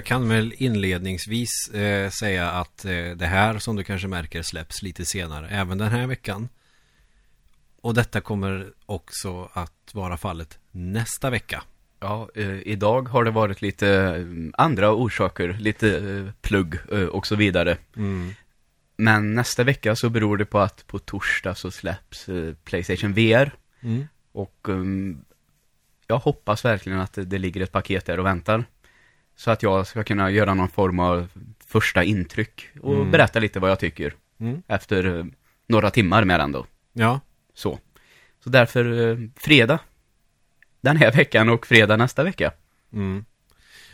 Jag kan väl inledningsvis eh, säga att eh, det här som du kanske märker släpps lite senare, även den här veckan. Och detta kommer också att vara fallet nästa vecka. Ja, eh, idag har det varit lite eh, andra orsaker, lite eh, plugg eh, och så vidare. Mm. Men nästa vecka så beror det på att på torsdag så släpps Playstation VR. Mm. Och ehm, jag hoppas verkligen att det, det ligger ett paket där och väntar. Så att jag ska kunna göra någon form av första intryck och Mm. berätta lite vad jag tycker. Mm. Efter eh, några timmar med den då. Ja, Så. Så därför eh, fredag. Den här veckan och fredag nästa vecka. Mm.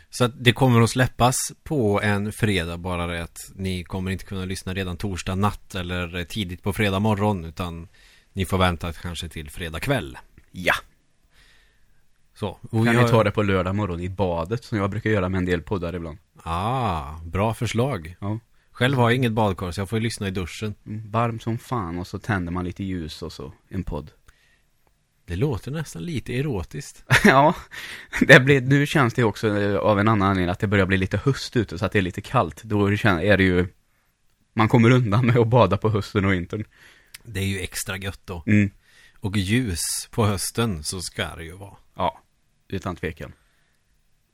Så att det kommer att släppas på en fredag bara det att ni kommer inte kunna lyssna redan torsdag natt eller tidigt på fredag morgon utan ni får vänta kanske till fredag kväll. Ja. Så. Och Kan vi har- ta det på lördag morgon i badet som jag brukar göra med en del poddar ibland. Ah, bra förslag. Ja. Själv har jag inget badkar så jag får ju lyssna i duschen. Mm, Varm som fan och så tänder man lite ljus och så en podd. Det låter nästan lite erotiskt. ja, det blir, nu känns det också eh, av en annan anledning att det börjar bli lite höst ute så att det är lite kallt. Då är det ju, man kommer undan med att bada på hösten och vintern. Det är ju extra gött då. Mm. Och ljus på hösten så ska det ju vara. Ja, utan tvekan.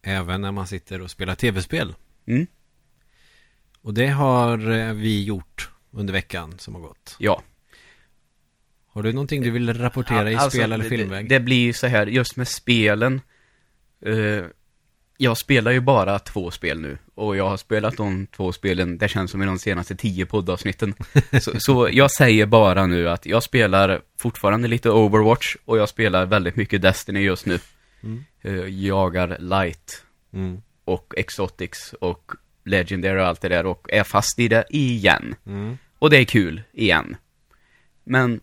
Även när man sitter och spelar tv-spel. Mm. Och det har eh, vi gjort under veckan som har gått. Ja. Har du någonting du vill rapportera i Alltså, spel eller det- filmväg? Det, det blir ju så här, just med spelen. eh, jag spelar ju bara två spel nu. Och jag har spelat de två spelen, det känns som i de senaste tio poddavsnitten. så, så jag säger bara nu att jag spelar fortfarande lite Overwatch och jag spelar väldigt mycket Destiny just nu. Mm. Eh, jagar Light Mm. och Exotics och Legendary och allt det där och är fast i det igen. Mm. Och det är kul igen. Men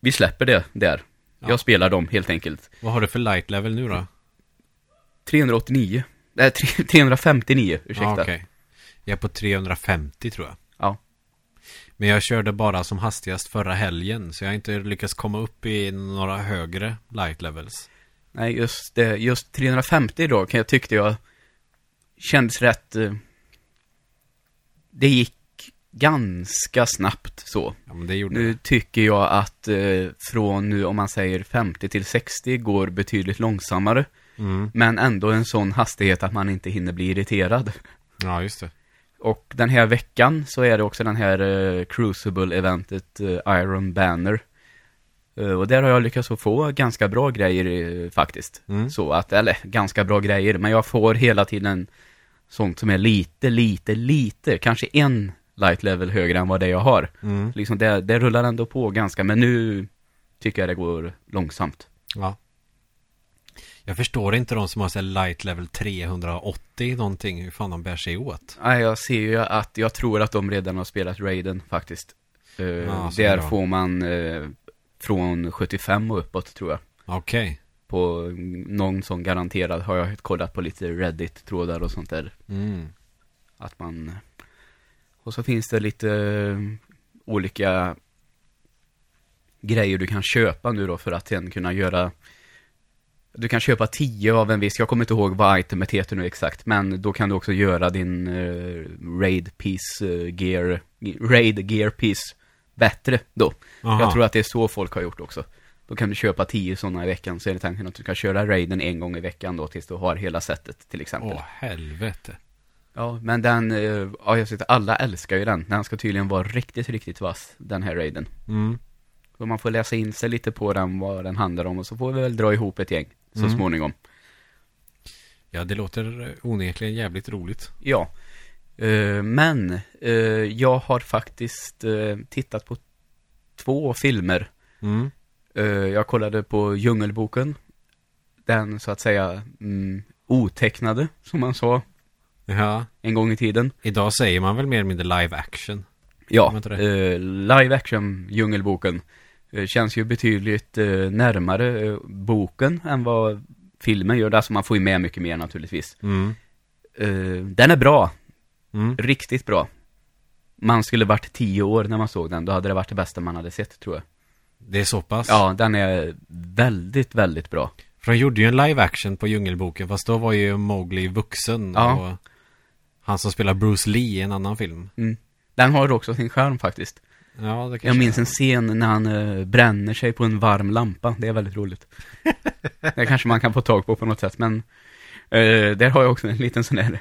vi släpper det där. Ja. Jag spelar dem helt enkelt. Vad har du för light level nu då? 389. Nej, tre- 359, ursäkta. Ja, okej. Jag är på 350 tror jag. Ja. Men jag körde bara som hastigast förra helgen. Så jag har inte lyckats komma upp i några högre light levels. Nej, just, det, just 350 då kan jag tyckte jag kändes rätt... eh, Det gick ganska snabbt så. Ja, Nu det. tycker jag att eh, från nu om man säger 50 till 60 går betydligt långsammare. Mm. Men ändå en sån hastighet att man inte hinner bli irriterad. Ja, just det. Och den här veckan så är det också den här eh, Crucible-eventet eh, Iron Banner. Eh, och där har jag lyckats få ganska bra grejer eh, faktiskt. Mm. Så att, eller ganska bra grejer, men jag får hela tiden sånt som är lite, lite, lite, kanske en light level högre än vad det jag har. Mm. Liksom det, det rullar ändå på ganska, men nu tycker jag det går långsamt. Ja. Jag förstår inte de som har light level 380 någonting. Hur fan de bär sig åt. Nej, jag ser ju att, jag tror att de redan har spelat Raiden faktiskt. Eh, Ja, där bra. får man från 75 och uppåt tror jag. Okej. På någon sån garanterad har jag kollat på lite Reddit-trådar och sånt där. Mm. Att man... Och så finns det lite eh, olika grejer du kan köpa nu då för att sen kunna göra du kan köpa 10 av en viss, jag kommer inte ihåg vad itemet heter nu exakt, men då kan du också göra din eh, Raid Piece eh, Gear, Raid Gear Piece bättre då. Aha. Jag tror att det är så folk har gjort också. Då kan du köpa 10 sådana i veckan, så är det tanken att du kan köra Raiden en gång i veckan då tills du har hela setet till exempel. Åh, helvete. Ja, men den, eh, ja jag sitter, alla älskar ju den. Den ska tydligen vara riktigt, riktigt vass, den här raiden. Mm. Så man får läsa in sig lite på den, vad den handlar om och så får vi väl dra ihop ett gäng så Mm. småningom. Ja, det låter onekligen jävligt roligt. Ja, men eh, jag har faktiskt eh, tittat på två filmer. Mm. Eh, jag kollade på Djungelboken. Den så att säga mm, otecknade, som man sa Ja. en gång i tiden. Idag säger man väl mer eller mindre live action. Ja, eh, live action Djungelboken eh, känns ju betydligt eh, närmare eh, boken än vad filmen gör. Alltså man får ju med mycket mer naturligtvis. Mm. Eh, den är bra, Mm. riktigt bra. Man skulle varit tio år när man såg den, då hade det varit det bästa man hade sett tror jag. Det är så pass. Ja, den är väldigt, väldigt bra. För de gjorde ju en live action på Djungelboken fast då var ju Mowgli vuxen Ja. och Han som spelar Bruce Lee i en annan film. Mm. Den har också sin charm faktiskt. Ja, det Jag minns en scen när han eh, bränner sig på en varm lampa. Det är väldigt roligt. det kanske man kan få tag på på något sätt, men eh, där har jag också en liten sån här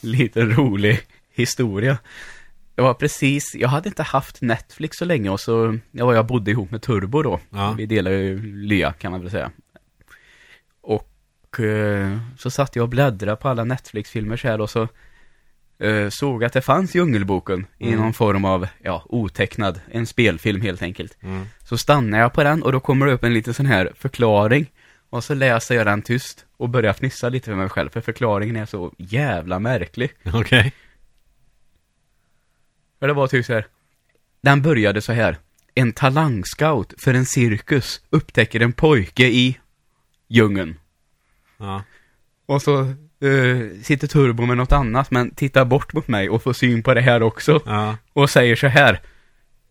lite rolig historia. Det var precis, jag hade inte haft Netflix så länge och så, ja, jag bodde ihop med Turbo då. Ja. Vi delar ju lya kan man väl säga. Och eh, så satt jag och bläddrade på alla Netflix-filmer så här och så eh, såg att det fanns Djungelboken i Mm. någon form av, ja, otecknad, en spelfilm helt enkelt. Mm. Så stannar jag på den och då kommer det upp en liten sån här förklaring. Och så läser jag den tyst och börjar fnissa lite för mig själv, för förklaringen är så jävla märklig. Okej. För det var typ så här. Den började så här. En talangscout för en cirkus upptäcker en pojke i djungeln. Ja. Och så eh, sitter Turbo med något annat, men tittar bort mot mig och får syn på det här också. Ja. Och säger så här.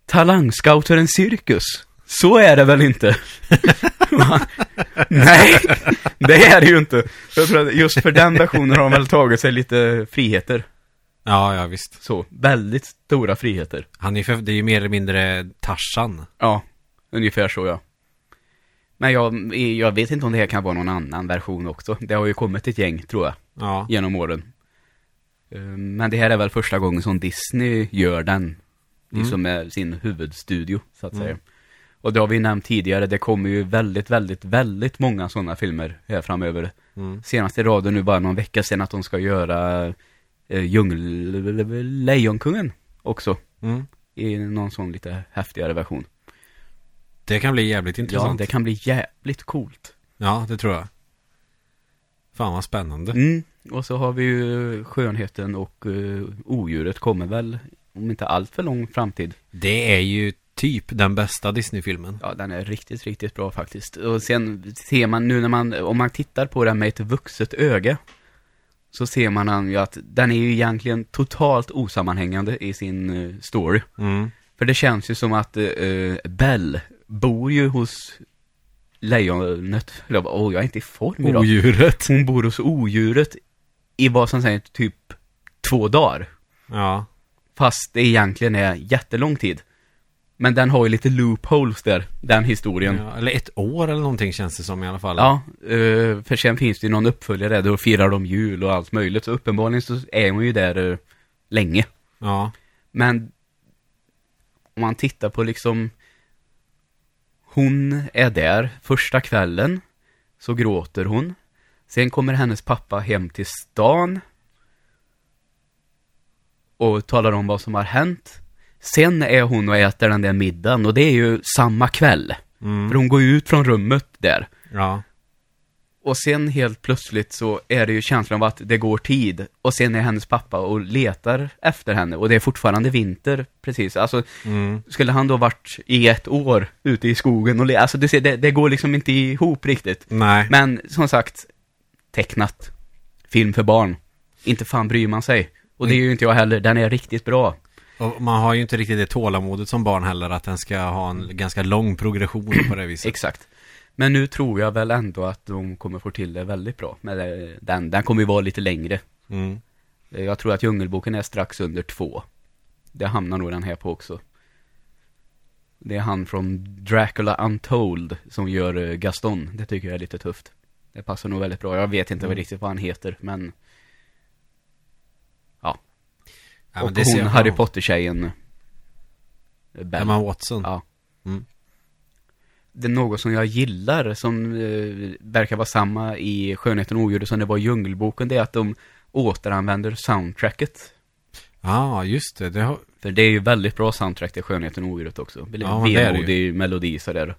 Talangscout för en cirkus. Så är det väl inte? Nej, det är det ju inte. Jag tror att just för den versionen har de väl tagit sig lite friheter. Ja, ja visst. Så, väldigt stora friheter. Han är för, det är ju mer eller mindre Tarzan. Ja, ungefär så ja. Men jag, jag vet inte om det här kan vara någon annan version också. Det har ju kommit ett gäng, tror jag, Ja. genom åren. Eh, Men det här är väl första gången som Disney gör den, liksom med sin huvudstudio, så att Mm. säga. Och det har vi nämnt tidigare, det kommer ju väldigt, väldigt, väldigt många sådana filmer här framöver. Mm. Senast i raden nu bara någon vecka sedan att de ska göra eh, Djungel... Lejonkungen också. Mm. I någon sån lite häftigare version. Det kan bli jävligt Ja, intressant. det kan bli jävligt coolt. Ja, det tror jag. Fan vad spännande. Mm. Och så har vi ju skönheten och uh, odjuret kommer väl om inte allt för lång framtid. Det är ju typ den bästa Disney-filmen. Ja, den är riktigt, riktigt bra faktiskt. Och sen ser man nu när man, om man tittar på den med ett vuxet öga, så ser man ju att den är ju egentligen totalt osammanhängande i sin eh, story. Mm. För det känns ju som att uh, Belle bor ju hos lejonet. Eller, Åh, jag är inte i form idag. Odjuret. Hon bor hos odjuret i vad som säger typ två dagar. Ja. Fast det egentligen är jättelång tid. Men den har ju lite loopholes där, den historien. ja. Eller ett år eller någonting känns det som i alla fall. Ja, eh, för sen finns det ju någon uppföljare där, då firar de jul och allt möjligt. Så uppenbarligen så är hon ju där eh, länge. Ja. Men om man tittar på liksom Hon är där första kvällen Så gråter hon Sen kommer hennes pappa hem till stan Och talar om vad som har hänt Sen är hon och äter den där middagen och det är ju samma kväll Mm. För hon går ju ut från rummet där Ja. och sen helt plötsligt så är det ju känslan av att det går tid och sen är hennes pappa och letar efter henne och det är fortfarande vinter precis. Alltså Mm. skulle han då varit i ett år ute i skogen och le- alltså du ser, det, det går liksom inte ihop riktigt. Nej. Men som sagt, tecknat, film för barn, inte fan bryr man sig. Och det är ju inte jag heller, den är riktigt bra. Och man har ju inte riktigt det tålamodet som barn heller att den ska ha en ganska lång progression på det viset. Exakt. Men nu tror jag väl ändå att de kommer få till det väldigt bra. Men den, den kommer ju vara lite längre. Mm. Jag tror att Djungelboken är strax under två. Det hamnar nog den här på också. Det är han från Dracula Untold som gör eh, Gaston. Det tycker jag är lite tufft. Det passar nog väldigt bra. Jag vet inte Mm. riktigt vad han heter, men... Ja, och det hon Harry. Potter-tjejen. Emma Watson. Ja. Mm. Det är något som jag gillar, som eh, verkar vara samma i Skönheten och odjuret som det var i Djungelboken, det är att de återanvänder soundtracket. Ja, just det. det har... För det är ju väldigt bra soundtrack till Skönheten och odjuret också. Ja, men det är det ju. Melodi sådär.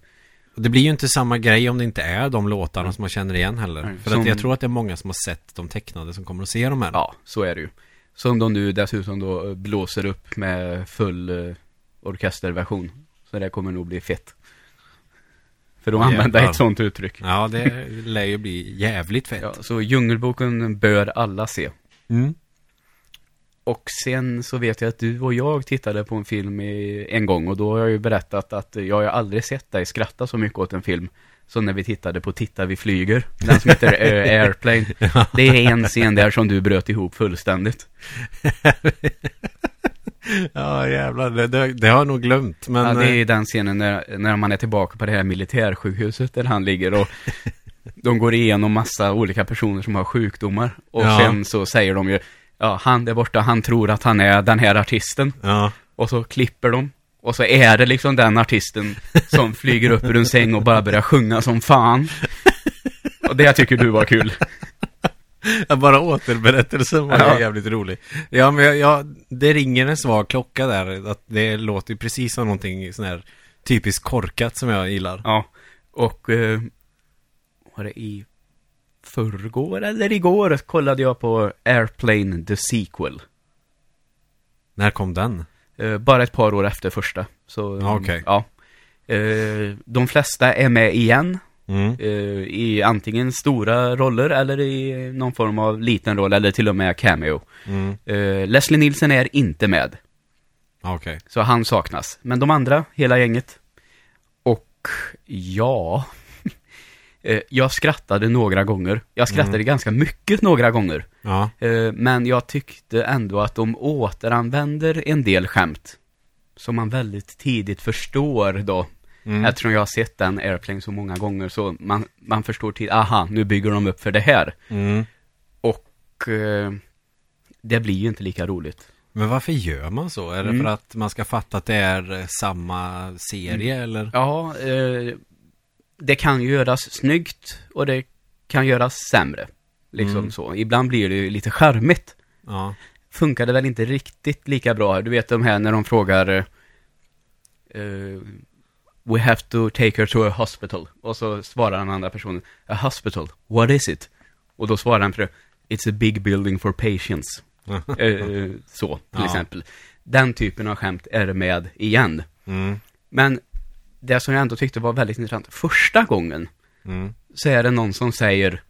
Det blir ju inte samma grej om det inte är de låtarna som man känner igen heller. Nej, För som- att jag tror att det är många som har sett de tecknade som kommer att se de här. Ja, så är det ju. Som de nu dessutom då blåser upp med full eh, orkesterversion. Så det kommer nog bli fett. För de använder Jävlar. ett sånt uttryck. Ja, det lär ju bli jävligt fett. Ja, så Djungelboken bör alla se. Mm. Och sen så vet jag att du och jag tittade på en film i, en gång och då har jag ju berättat att jag har aldrig sett dig skratta så mycket åt en film Så när vi tittade på Titta vi flyger, den som heter eh, Airplane, det är en scen där som du bröt ihop fullständigt. Ja, jävlar. Det, det, det har jag nog glömt. Men, Ja, det eh, är den scenen när, när man är tillbaka på det här militärsjukhuset där han ligger och de går igenom massa olika personer som har sjukdomar. Och Ja. sen så säger de ju, ja, han där borta, han tror att han är den här artisten. ja. Och så klipper de. Och så är det liksom den artisten som flyger upp ur en säng och bara börjar sjunga som fan. Och det tycker du var kul. Ja, Bara återberättelsen var Ja. jävligt rolig. Ja, men jag, jag, det ringer en svag klocka där. Att det låter ju precis som någonting sån här typiskt korkat som jag gillar. Ja, och eh, var det i förrgår eller igår kollade jag på Airplane The Sequel. När kom den? Eh, bara ett par år efter första. Så, okej. ja. Eh, de flesta är med igen. Mm. eh, I antingen stora roller eller i någon form av liten roll eller till och med cameo. Mm. Leslie Nielsen är inte med. Okej. Så han saknas. Men de andra, hela gänget. Och ja, jag skrattade några gånger. Jag skrattade Mm. ganska mycket några gånger. Ja. Eh, Men jag tyckte ändå att de återanvänder en del skämt. Som man väldigt tidigt förstår då. Mm. Eftersom jag har sett den Airplane så många gånger så man, man förstår till, aha, nu bygger de upp för det här. Mm. Och eh, det blir ju inte lika roligt. Men varför gör man så? Är det Mm. för att man ska fatta att det är eh, samma serie eller? Ja, eh, det kan ju göras snyggt och det kan göras sämre. Liksom Mm. så. Ibland blir det ju lite charmigt. Ja. Funkade väl inte riktigt lika bra. Du vet de här när de frågar eh, We have to take her to a hospital. Och så svarar den andra personen A hospital, what is it? Och då svarar han för It's a big building for patients. Eh, så, till Ja. exempel. Den typen av skämt är med igen. Mm. Men det som jag ändå tyckte var väldigt intressant, första gången Mm. så är det någon som säger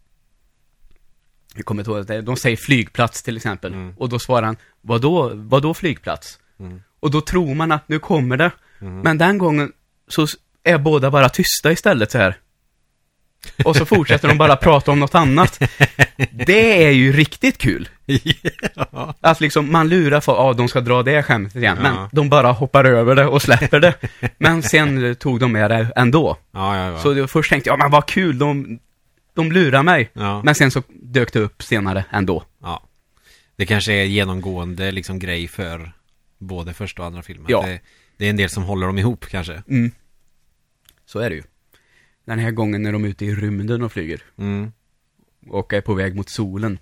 jag kommer inte ihåg, de säger flygplats till exempel. Mm. Och då svarar han, vadå, vadå flygplats? Mm. Och då tror man att nu kommer det. Mm. Men den gången så är båda bara tysta istället så här. Och så fortsätter de bara prata om något annat. Det är ju riktigt kul. ja. Att liksom man lurar för, ja de ska dra det skämtet igen. Ja. Men de bara hoppar över det och släpper det. Men sen tog de med det ändå. Ja. Så det, först tänkte jag, ja men vad kul, de, de lurar mig. Men sen så dök det upp senare ändå. ja. Det kanske är genomgående liksom grej för både första och andra filmen. Ja. Det, det är en del som håller dem ihop kanske. Mm. Så är det ju. Den här gången när de är ute i rymden och flyger. Mm. Och är på väg mot solen.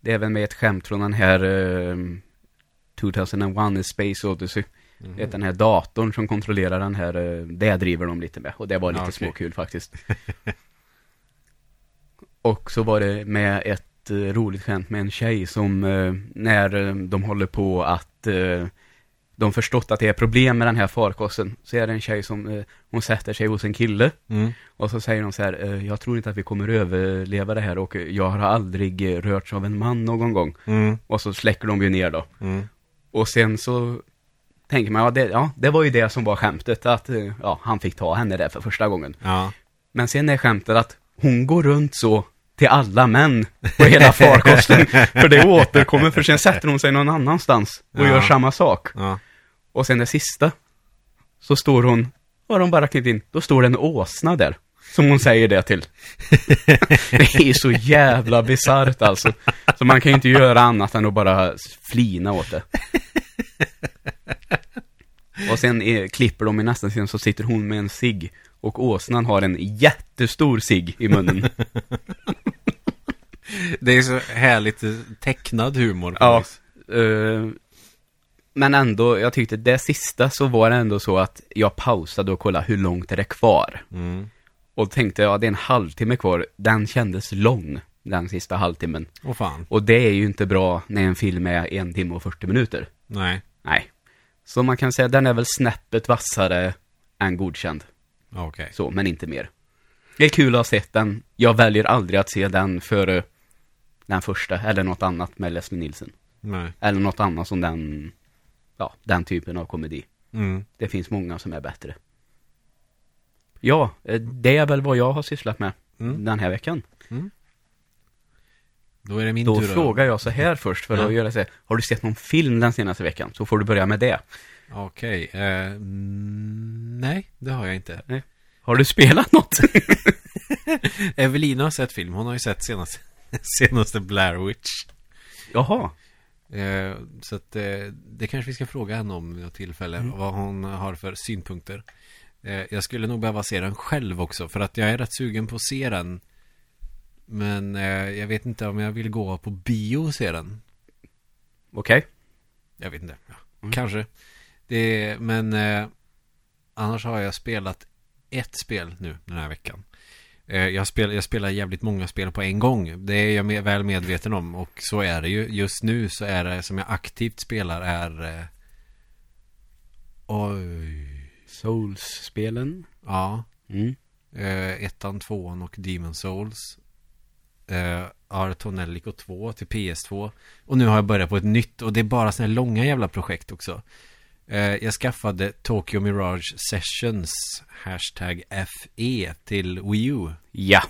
Det är väl med ett skämt från den här eh, 2001 A Space Odyssey. Mhm. Det är den här datorn som kontrollerar den här, eh, det driver de lite med. Och det var lite Ja, okej. småkul faktiskt. och så var det med ett eh, roligt skämt med en tjej som, när de håller på att de förstått att det är problem med den här farkosten, så är det en tjej som, eh, hon sätter sig hos en kille Mm. och så säger de så här, eh, jag tror inte att vi kommer överleva det här och jag har aldrig eh, rörts av en man någon gång. Mm. Och så släcker de ju ner då. Mm. Och sen så tänker man, ja det, ja, det var ju det som var skämtet, att eh, ja, han fick ta henne där för första gången. Ja. Men sen är skämtet att hon går runt så till alla män på hela farkosten. för det återkommer, för sen sätter hon sig någon annanstans och Ja. gör samma sak. Ja. Och sen det sista, så står hon, har de bara klivit in, då står det en åsna där. Som hon säger det till. det är så jävla bisarrt alltså. Så man kan ju inte göra annat än att bara flina åt det. Och sen är, klipper de i nästa scen så sitter hon med en cigg och åsnan har en jättestor cigg i munnen. Det är så härligt tecknad humor. Ja. Eh, men ändå, jag tyckte det sista så var det ändå så att jag pausade och kollade hur långt är det kvar. Mm. Och tänkte, ja det är en halvtimme kvar. Den kändes lång, den sista halvtimmen. Åh fan. Och det är ju inte bra när en film är en timme och 40 minuter. Nej. Nej. Så man kan säga, den är väl snäppet vassare än godkänd. Okej. Så, men inte mer. Det är kul att ha sett den. Jag väljer aldrig att se den före den första, eller något annat med Leslie Nielsen. Nej. Eller något annat som den, ja, den typen av komedi. Mm. Det finns många som är bättre. Ja, eh, det är väl vad jag har sysslat med Mm. den här veckan. Då är det min Då tur. frågar jag så här först för Ja. att göra så här. Har du sett någon film den senaste veckan? Så får du börja med det. Okej. eh, mm, nej, det har jag inte. Har du spelat något? Evelina har sett film. Hon har ju sett senaste, senaste Blair Witch. Jaha. Eh, så att eh, det kanske vi ska fråga henne om vid något tillfälle. Mm. Vad hon har för synpunkter. Eh, jag skulle nog behöva se den själv också. För att jag är rätt sugen på att se den. Men eh, jag vet inte om jag vill gå på bio och se den. Okej. Jag vet inte. Ja, Mm. Kanske. Det, men eh, annars har jag spelat ett spel nu den här veckan. Eh, jag, spel, jag spelar jävligt många spel på en gång. Det är jag med, väl medveten om. Och så är det ju. Just nu så är det som jag aktivt spelar är... Eh, oj. Souls-spelen. Ja. Mm. Eh, ettan, tvåan och Demon Souls. Eh, Artonellico 2 till PS2. Och nu har jag börjat på ett nytt. Och det är bara sådana här långa jävla projekt också. Eh, jag skaffade Tokyo Mirage Sessions Hashtag FE till Wii U. Ja.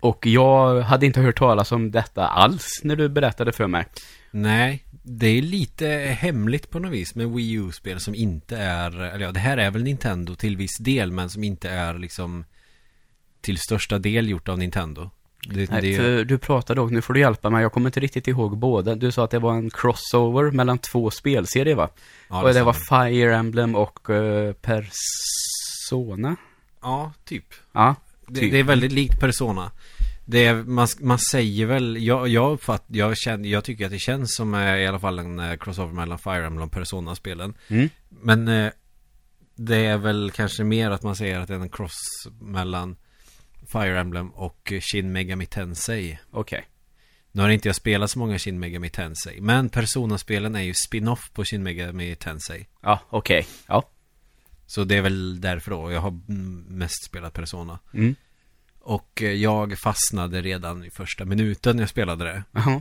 Och jag hade inte hört talas om detta alls när du berättade för mig. Nej, det är lite hemligt på något vis med Wii U-spel som inte är, eller ja, det här är väl Nintendo till viss del, men som inte är liksom till största del gjort av Nintendo. Det, Nej, det, för du pratade och nu får du hjälpa mig, jag kommer inte riktigt ihåg båda. Du sa att det var en crossover mellan två spelserier va? ja, och det var. Fire Emblem och uh, Persona? Ja, typ. Ja, Det, Typ. det är väldigt likt Persona. Det är, man, man säger väl, jag, jag uppfatt, jag känner, jag tycker att det känns som eh, i alla fall en eh, crossover mellan Fire Emblem och Persona-spelen. Mm. Men eh, det är väl kanske mer att man säger att det är en cross mellan Fire Emblem och Shin Megami Tensei. okej. Nu har inte jag spelat så många Shin Megami Tensei, men Persona-spelen är ju spin-off på Shin Megami Tensei. Ja, okej. Ja. Så det är väl därför då, jag har mest spelat Persona. Mm. Och eh, jag fastnade redan i första minuten jag spelade det. Jaha.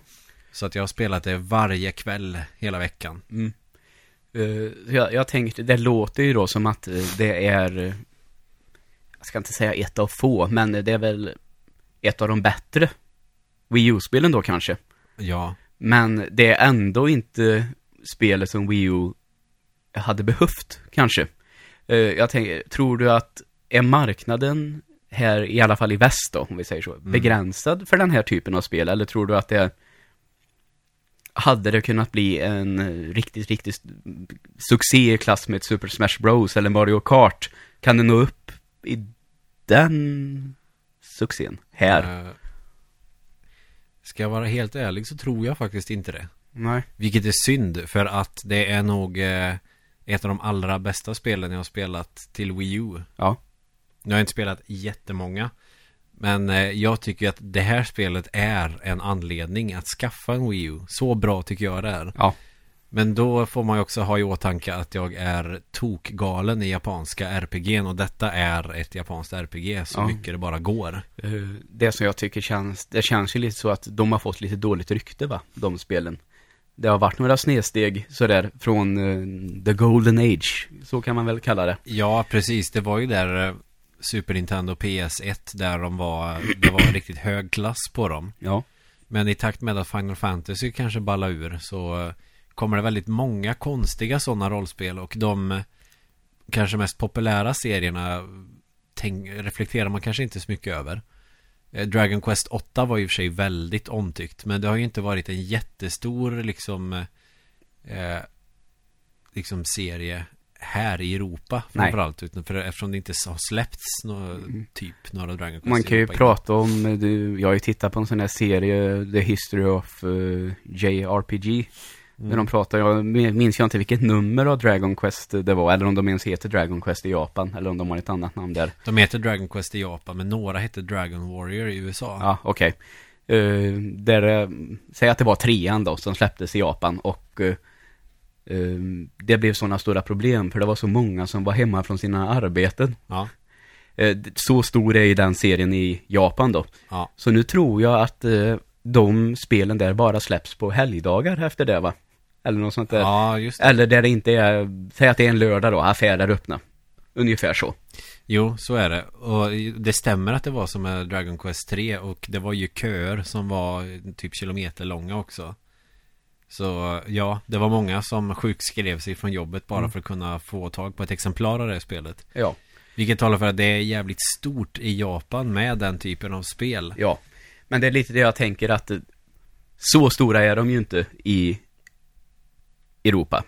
Så att jag har spelat det varje kväll hela veckan. Mm. Eh, jag, jag tänkte, det låter ju då som att eh, det är, jag ska inte säga ett av få, men det är väl ett av de bättre Wii U-spelen då kanske. Ja, Men det är ändå inte spelet som Wii U hade behövt, kanske. Eh, jag tänker, tror du att är marknaden här, i alla fall i väst då, om vi säger så, begränsad för den här typen av spel? Eller tror du att det hade det kunnat bli en riktigt, riktigt succé i klass med ett Super Smash Bros eller Mario Kart? Kan det nå upp i den succén här? eh, Ska jag vara helt ärlig så tror jag faktiskt inte det. Nej. Vilket är synd för att det är nog eh, ett av de allra bästa spelen jag har spelat till Wii U. Ja. Nu har jag inte spelat jättemånga. Men eh, jag tycker att det här spelet är en anledning att skaffa en Wii U. Så bra tycker jag det är. Ja. Men då får man ju också ha i åtanke att jag är tokgalen i japanska RPG och detta är ett japanskt RPG så Ja. mycket det bara går. Eh, Det som jag tycker känns, det känns ju lite så att de har fått lite dåligt rykte va, de spelen. Det har varit några snedsteg sådär från eh, the golden age, så kan man väl kalla det. Ja, precis. Det var ju där eh, Super Nintendo PS1 där de var, det var riktigt hög klass på dem. Ja. Men i takt med att Final Fantasy kanske ballar ur så kommer det väldigt många konstiga sådana rollspel och de eh, kanske mest populära serierna tänk, reflekterar man kanske inte så mycket över. Eh, Dragon Quest 8 var i och för sig väldigt omtyckt men det har ju inte varit en jättestor liksom eh, liksom serie här i Europa framförallt utan för, eftersom det inte har släppts nå, typ några Dragon Quest Man kan ju prata om, eh, du, jag har ju tittat på en sån här serie, The History of eh, JRPG. Där de pratar, jag minns jag inte vilket nummer av Dragon Quest det var, eller om de ens heter Dragon Quest i Japan, eller om de har ett annat namn där. De heter Dragon Quest i Japan, men några heter Dragon Warrior i USA. Ja, okej. Eh, där, eh, säg att det var trean då, som släpptes i Japan och eh, eh, det blev sådana stora problem för det var så många som var hemma från sina arbeten. Ja, Eh, så stor är ju den serien i Japan då. ja. Så nu tror jag att eh, de spelen där bara släpps på helgdagar efter det va? Eller något sånt där. ja just det. Eller där det inte är, säg att det är en lördag då, affärer öppna. ungefär så. Jo, så är det. Och det stämmer att det var som med Dragon Quest 3 och det var ju köer som var typ kilometer långa också. Så ja, det var många som sjukskrev sig från jobbet bara Mm. för att kunna få tag på ett exemplar av det här spelet. Ja, Vilket talar för att det är jävligt stort i Japan med den typen av spel. ja. Men det är lite det jag tänker att så stora är de ju inte i Europa.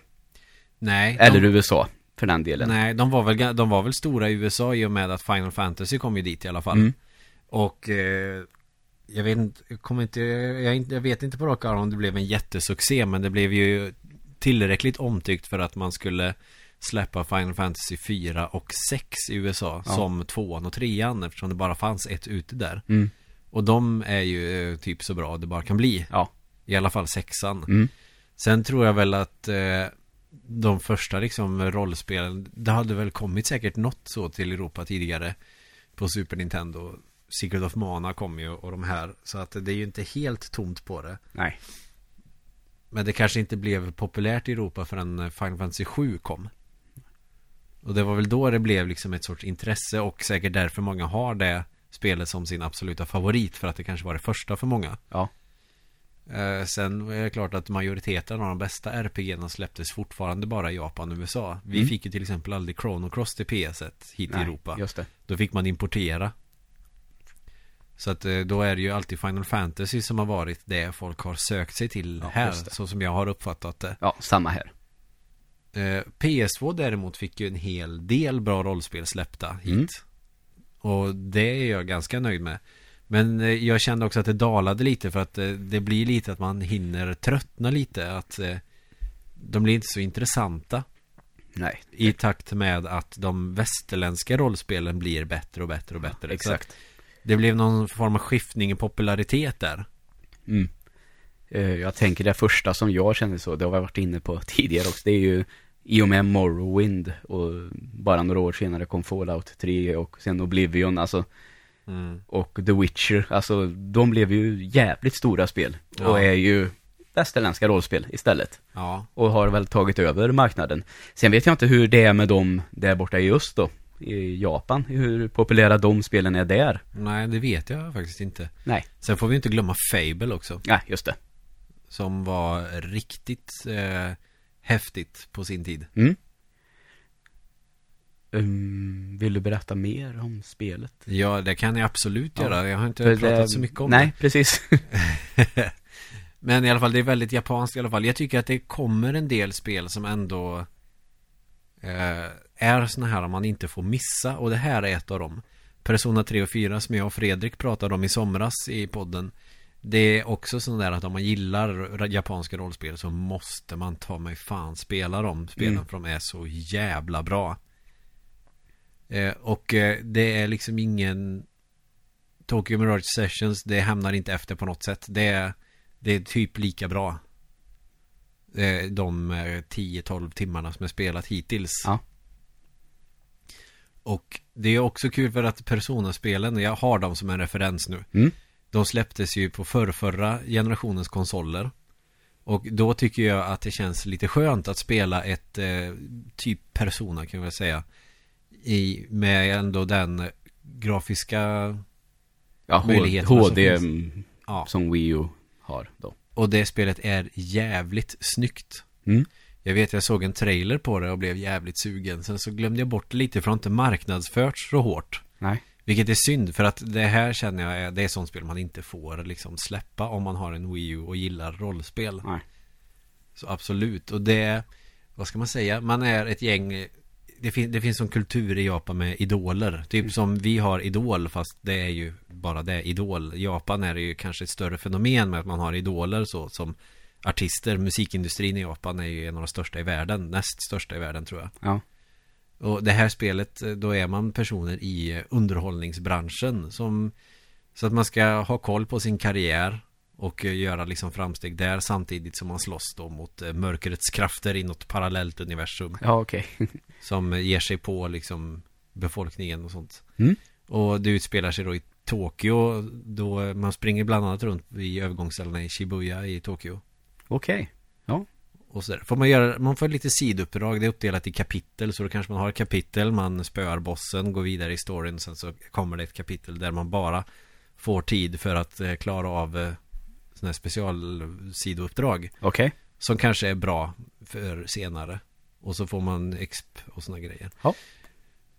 Nej, Eller de, USA, för den delen. nej de, var väl, de var väl stora i USA i och med att Final Fantasy kom ju dit i alla fall. Mm. Och eh, jag vet inte, jag inte, jag, jag vet inte på rak arm om det blev en jättesuccé men det blev ju tillräckligt omtyckt för att man skulle släppa Final Fantasy 4 och 6 i USA Ja. som tvåan och trean eftersom det bara fanns ett ute där. Mm. Och de är ju eh, typ så bra det bara kan bli. Ja. I alla fall sexan. Mm. Sen tror jag väl att eh, de första liksom rollspelen, det hade väl kommit säkert något så till Europa tidigare på Super Nintendo. Secret of Mana kom ju och de här. Så att det är ju inte helt tomt på det. Nej. Men det kanske inte blev populärt i Europa förrän Final Fantasy 7 kom. Och det var väl då det blev liksom ett sorts intresse och säkert därför många har det spelet som sin absoluta favorit för att det kanske var det första för många. Ja. Eh, sen är det klart att majoriteten av de bästa RPG släpptes fortfarande bara i Japan och USA. Vi Mm. fick ju till exempel aldrig Chrono Cross till PS1 hit i Nej, Europa. just det. Då fick man importera. Så att eh, då är det ju alltid Final Fantasy som har varit det folk har sökt sig till Ja, här. Så som jag har uppfattat det. Ja, samma här. Eh, PS2 däremot fick ju en hel del bra rollspel släppta hit. Mm. Och det är jag ganska nöjd med. Men eh, jag kände också att det dalade lite för att eh, det blir lite att man hinner tröttna lite. Att eh, de blir inte så intressanta Nej. i takt med att de västerländska rollspelen blir bättre och bättre och bättre. Att Exakt. det blev någon form av skiftning i popularitet där. Mm. Jag tänker det första som jag känner så, det har vi varit inne på tidigare också, det är ju i och med Morrowind och bara några år senare kom Fallout 3 och sen Oblivion, alltså Mm. och The Witcher, alltså de blev ju jävligt stora spel Ja. och är ju västerländska rollspel istället Ja, och har väl tagit över marknaden. Sen vet jag inte hur det är med dem där borta i öst då, i Japan, hur populära de spelen är där. nej det vet jag faktiskt inte. Nej, Sen får vi inte glömma Fable också. ja just det. Som var riktigt eh, häftigt på sin tid. Mm. Um, vill du berätta mer om spelet? Ja, det kan jag absolut Ja. göra. Jag har inte För pratat det- så mycket om Nej, precis. det. Men i alla fall, det är väldigt japanskt i alla fall. Jag tycker att det kommer en del spel som ändå eh, är såna här man inte får missa. Och det här är ett av dem. Persona 3 och 4 som jag och Fredrik pratade om i somras i podden. Det är också sån där att om man gillar japanska rollspel så måste man ta mig fan spela de spelen Mm. för de är så jävla bra. Eh, och eh, det är liksom ingen Tokyo Mirage Sessions, det hamnar inte efter på något sätt. Det är, det är typ lika bra. Eh, de eh, 10-12 timmarna som är spelat hittills. Ja. Och det är också kul för att Persona-spelen, jag har dem som en referens nu. Mm. De släpptes ju på förrförra generationens konsoler. Och då tycker jag att det känns lite skönt att spela ett eh, typ Persona kan jag väl säga. I, med ändå den grafiska, Ja, Möjligheterna som HD finns. mm, ja. som Wii U har då. Och det spelet är jävligt snyggt. Mm. Jag vet jag såg en trailer på det och blev jävligt sugen. Sen så glömde jag bort lite för det har inte marknadsförts så hårt. Nej. Vilket är synd för att det här känner jag är, det är sånt spel man inte får liksom släppa om man har en Wii U och gillar rollspel. Nej. Så absolut. Och det, vad ska man säga, man är ett gäng det, fin- det finns en kultur i Japan med idoler. Typ som vi har idol fast det är ju bara det, idol. Japan är det ju kanske ett större fenomen med att man har idoler så som artister. Musikindustrin i Japan är ju en av de största i världen. Näst största i världen tror jag. Ja. Och det här spelet, då är man personer i underhållningsbranschen som Så att man ska ha koll på sin karriär Och eh, göra liksom framsteg där samtidigt som man slåss då mot eh, mörkrets krafter i något parallellt universum Ja, okej. Som eh, ger sig på liksom befolkningen och sånt Mm. Och det utspelar sig då i Tokyo Då eh, man springer bland annat runt vid övergångsställena i Shibuya i Tokyo Okej. Och så där. Får man, göra, man får lite sidouppdrag, det är uppdelat i kapitel Så då kanske man har ett kapitel, man spöar bossen, går vidare i storyn Sen så kommer det ett kapitel där man bara får tid för att klara av sådana här specialsidouppdrag Okej. Som kanske är bra för senare Och så får man exp och sådana grejer Ja.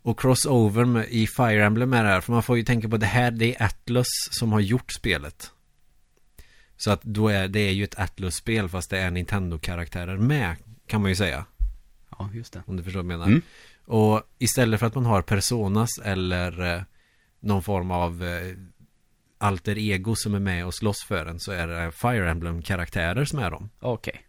Och crossover med, i Fire Emblem är det här För man får ju tänka på det här Det är Atlus som har gjort spelet Så att då är det är ju ett Atlus-spel Fast det är Nintendo-karaktärer med Kan man ju säga Ja, just det. Om du förstår vad jag menar Mm. Och istället för att man har Personas eller eh, Någon form av eh, Alter ego som är med och slåss för en Så är det Fire Emblem-karaktärer som är dem Okej.